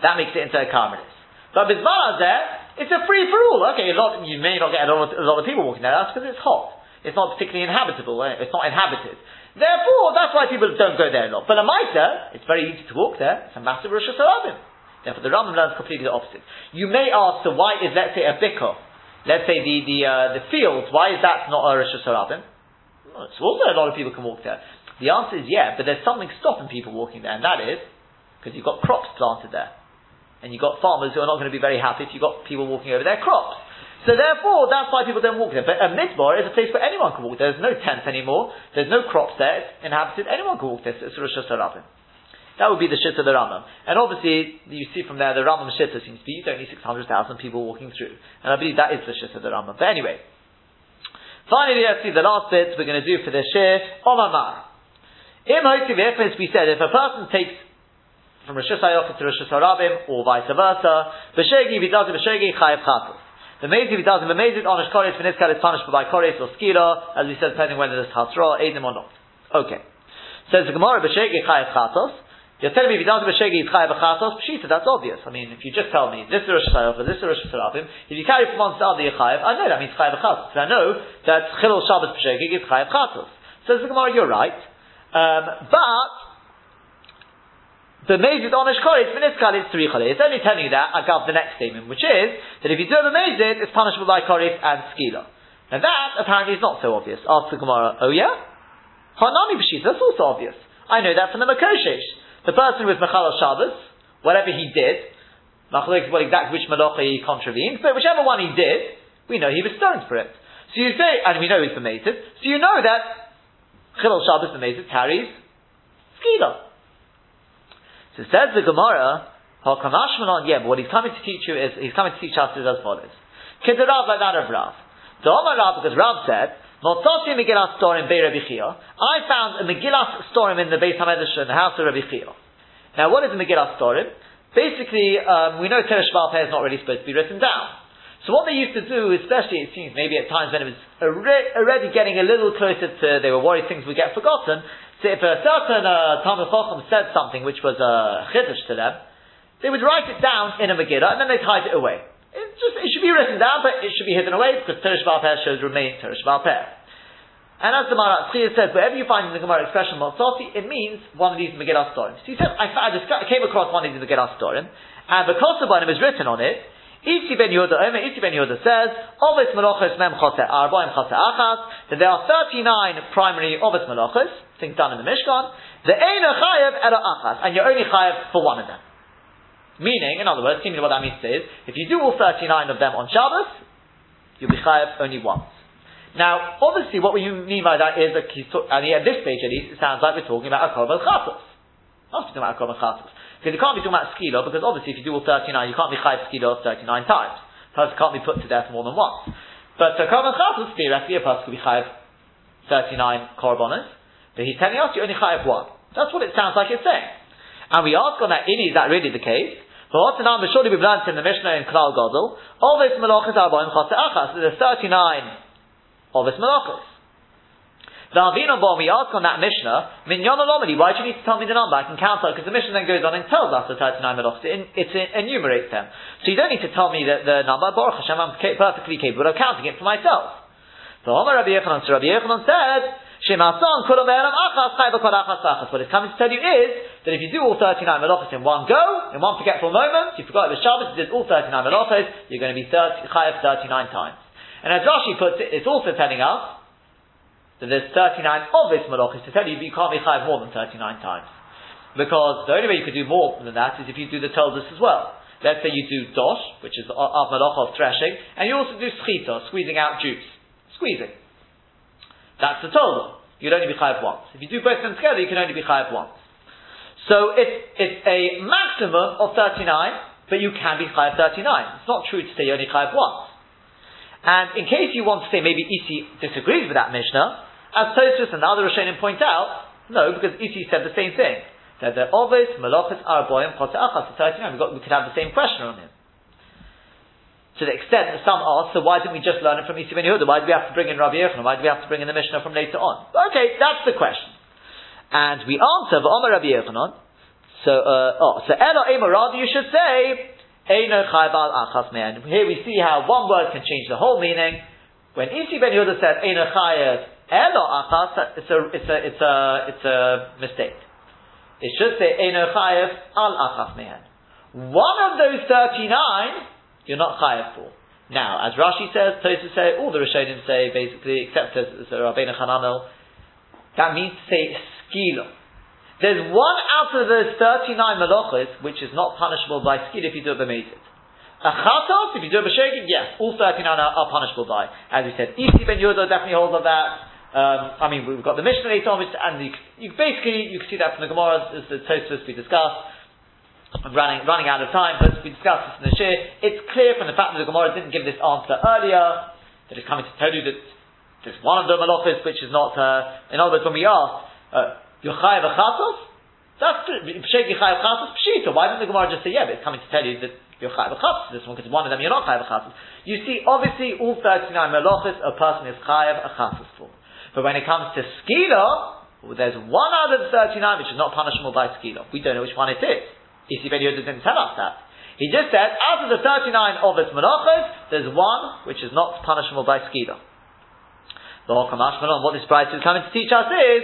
that makes it into a Karmelis. But Bizmar there, it's a free for all. Okay, a lot, you may not get a lot, of, a lot of people walking there, that's because it's hot. It's not particularly inhabitable, eh? it's not inhabited. Therefore, that's why people don't go there a lot. But a Maita, it's very easy to walk there. It's a massive Rosh Hashanah. Therefore, the Rambam learns completely the opposite. You may ask, so why is, let's say, a bikkur, let's say the the uh, the fields, why is that not a Rosh Hashanah? Well, it's also a lot of people can walk there. The answer is yeah, but there's something stopping people walking there, and that is because you've got crops planted there, and you've got farmers who are not going to be very happy if you've got people walking over their crops. So therefore, that's why people don't walk there. But a midbar is a place where anyone can walk. There's no tent anymore. There's no crops there. It's inhabited. Anyone can walk there. It's Rosh. That would be the shit of the Rambam. And obviously, you see from there, the Rambam shitta seems to be, need 600,000 people walking through. And I believe that is the shit of the Rambam. But anyway. Finally, let's see the last bit we're going to do for the shir. Omamar. Im as we said, if a person takes from Rosh Hashanah to Rosh Hashanah or vice versa, B'shegi, if he does it B'shegi, Chayev Chatos. The maze, if he does it, the maze, Onish Koris, Viniskal is punished by Koris or Skila, as we said, depending whether there's Hasra, Eidim or not. Okay. Says the Gemara, B'shegi Chayev Chatos. You're telling me if he does it B'shegi, he's Chayev Chatos, Pshita, that's obvious. I mean, if you just tell me, this is Rosh Hashanah, this is Rosh Hashanah, if you carry from one to the other, Chayev, I know that means Chayev Chatos. I know that Chilul Shabbos B'shegi is Chayev Chatos. Says the Gemara, you're right. Um, but, the mezid onish koris miniskal is three It's only telling you that agav the next statement, which is that if you do the mezid, it's punishable by koris and skila. Now that apparently is not so obvious. Ask the Gemara, oh yeah? Hanani b'shita, that's also obvious. I know that from the Makoshesh. The person with Mechal Shabbos, whatever he did, Machlok what exactly which malacha he contravened, but whichever one he did, we know he was stoned for it. So you say, and we know he's bemated, so you know that Chilul Shabbos bemated carries skila. So says the Gemara, Hakamashmanon, yeah, but what he's coming to teach you is, he's coming to teach us is as follows. Rav like that of Rav. The Omar Rav, because Rav said, Motzoti Megillah Storim Bei Rabbi. I found a Megillah Storim in the Beis HaMedrash in the house of Rabbi Chia. Now, what is a Megillah Storim? Basically, um, we know Teresh is not really supposed to be written down. So what they used to do, especially it seems maybe at times when it was already getting a little closer to, they were worried things would get forgotten, so if a certain uh, Talmud Chacham said something which was a chiddush to them, they would write it down in a Megillah and then they'd hide it away. It just it should be written down, but it should be hidden away because Teresh Baal shows remain Teresh Baal And as the Marat says, wherever you find in the Gemara expression Motzoti, it means one of these Megillah Storim. So he said, I, I, just came across one of these Megillah Storim, and because the Banim is written on it, Isi ben Yehuda Omer, Isi ben Yehuda says, Ovis Melachos Mem Chose Arbaim Chose Achas, that there are 39 primary Ovis Melachos, things done in the Mishkan, the Eina Chayev Ela Achas, and you're only Chayev for one of them. Meaning, in other words, seemingly what that means is, if you do all 39 of them on Shabbos, you'll be Chayev only once. Now, obviously, what we mean by that is that talk, and at this stage at least, it sounds like we're talking about a Korban Chatos. Not talking about a Korban Chatos. Because you can't be talking about skilo, because obviously if you do all 39, you can't be chayiv skilo 39 times. A person can't be put to death more than once. But for korban chatos, theoretically, a person could be chayiv 39 korbanos, but he's telling us you only chayiv one. That's what it sounds like it's saying. And we ask on that, is that really the case? But what's in the Mishnah in Klal Godel, all this malachas are achas. There's 39 of this malachas. The Avinu Bom, we ask on that Mishnah, Minyan Alomadi, why do you need to tell me the number? I can count it, because the Mishnah then goes on and tells us the 39 melachs, it, it, enumerates them. So you don't need to tell me the, the number, Baruch Hashem, I'm perfectly capable of counting it for myself. So Omar Rabbi Yochanan, so Rabbi Yochanan said, Shemason kulam be'elam achas chayv achas achas. What it's coming to tell you is that if you do all 39 melachos in one go, in one forgetful moment, you forgot was Shabbos, you did all 39 melachos, you're going to be 30, chayav 39 times. And as Rashi puts it, it's also telling us that there's 39 obvious malachis to tell you, but you can't be chayav more than 39 times. Because the only way you could do more than that is if you do the toldus as well. Let's say you do dosh, which is of malacha of threshing, and you also do schita, squeezing out juice. Squeezing. That's the toldus. You'd only be chayav once. If you do both of them together, you can only be chayav once. So it's, it's a maximum of 39, but you can be chayav 39. It's not true to say you only chayav once. And in case you want to say maybe Isi disagrees with that Mishnah, as Tosfos and other Rishonim point out, no, because Isi said the same thing. That the Ovis, Malachas, Araboyim, Achas, 39, we, could have the same question on him. To the extent that some ask, so why didn't we just learn it from Isi ben Yehuda? Why do we have to bring in Rabbi Yochanan? Why do we have to bring in the Mishnah from later on? Okay, that's the question. And we answer, Omar Rabbi Yochanan, so, uh, oh, so Elo rather you should say, Eino Chayv al Achas Here we see how one word can change the whole meaning. When Isi ben Yehuda said Eino Chayv Elo achas, it's a, it's a, it's a, it's a mistake. It should say Eno chayev al achas mehen. One of those 39, you're not chayev for. Now, as Rashi says, Tosfos say, all the Rishonim say, basically, except as Rabbeinu Hananel, that means to say skilo. There's one out of those 39 malachos which is not punishable by skil if you do it b'mezid. A chatos, if you do a b'shegig, yes, all 39 are, are, punishable by. As we said, Isi ben Yehuda definitely holds of that. Um, I mean, we've got the Mishnah later on, which, and you, you basically, you can see that from the Gemara, as the Tosfos we discussed. I'm running, running out of time, but we discussed this in the Shir. It's clear from the fact that the Gemara didn't give this answer earlier, that it's coming to tell you that there's one of the malachis which is not, uh, in other words, when we ask, uh, Yochai v'chatos, that's Psheg Yochai v'chatos, Pshita. Why didn't the Gemara just say, yeah, but it's coming to tell you that you're chayav this one because one of them you're not chayav You see, obviously, all 39 melochis a person is a for. But when it comes to skila, there's one out of the 39 which is not punishable by skila. We don't know which one it is. Isi Ben didn't tell us that. He just said, out of the 39 of its melochis, there's one which is not punishable by skila. The what this price is coming to teach us is,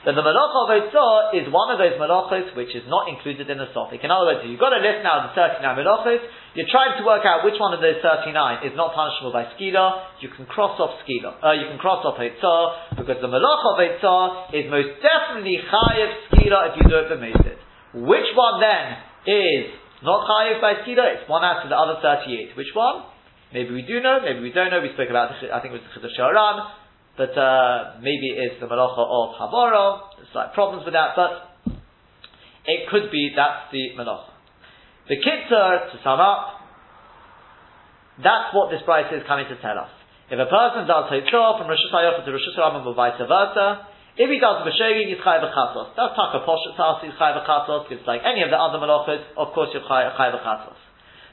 That the malacha of Eitzah is one of those malachos which is not included in the Sophic. In other words, you've got a list now of the 39 malachos, you're trying to work out which one of those 39 is not punishable by skila, you can cross off skila, uh, you can cross off Eitzah, because the malacha of Eitzah is most definitely chayiv skila if you do it b'mezid. Which one then is not chayiv by skila? It's one out of the other 38. Which one? Maybe we do know, maybe we don't know. We spoke about this, I think it was the Chiddush but uh, maybe it's the malacha of. There's like problems with that, but it could be that's the malacha. The kitzur, to sum up, that's what this price is coming to tell us. If a person does Hitzah from Rosh Hashanah to Rosh Hashanah or vice versa, if he does B'shegig, he's Chai V'chatos. That's Taka Poshet Tasi, he's Chai V'chatos, it's like any of the other malachas, of course you're Chai V'chatos.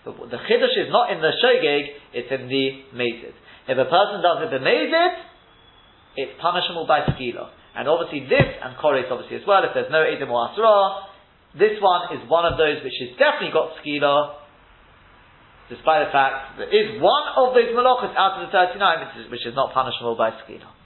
The, the Chiddush is not in the Shegig, it's in the Mezid. If a person does it the Mezid, it's punishable by skila. And obviously this, and Kores obviously as well, if there's no Edom or Asra, this one is one of those which has definitely got skila, despite the fact that there is one of those malachas out of the 39 which is, which is not punishable by skila.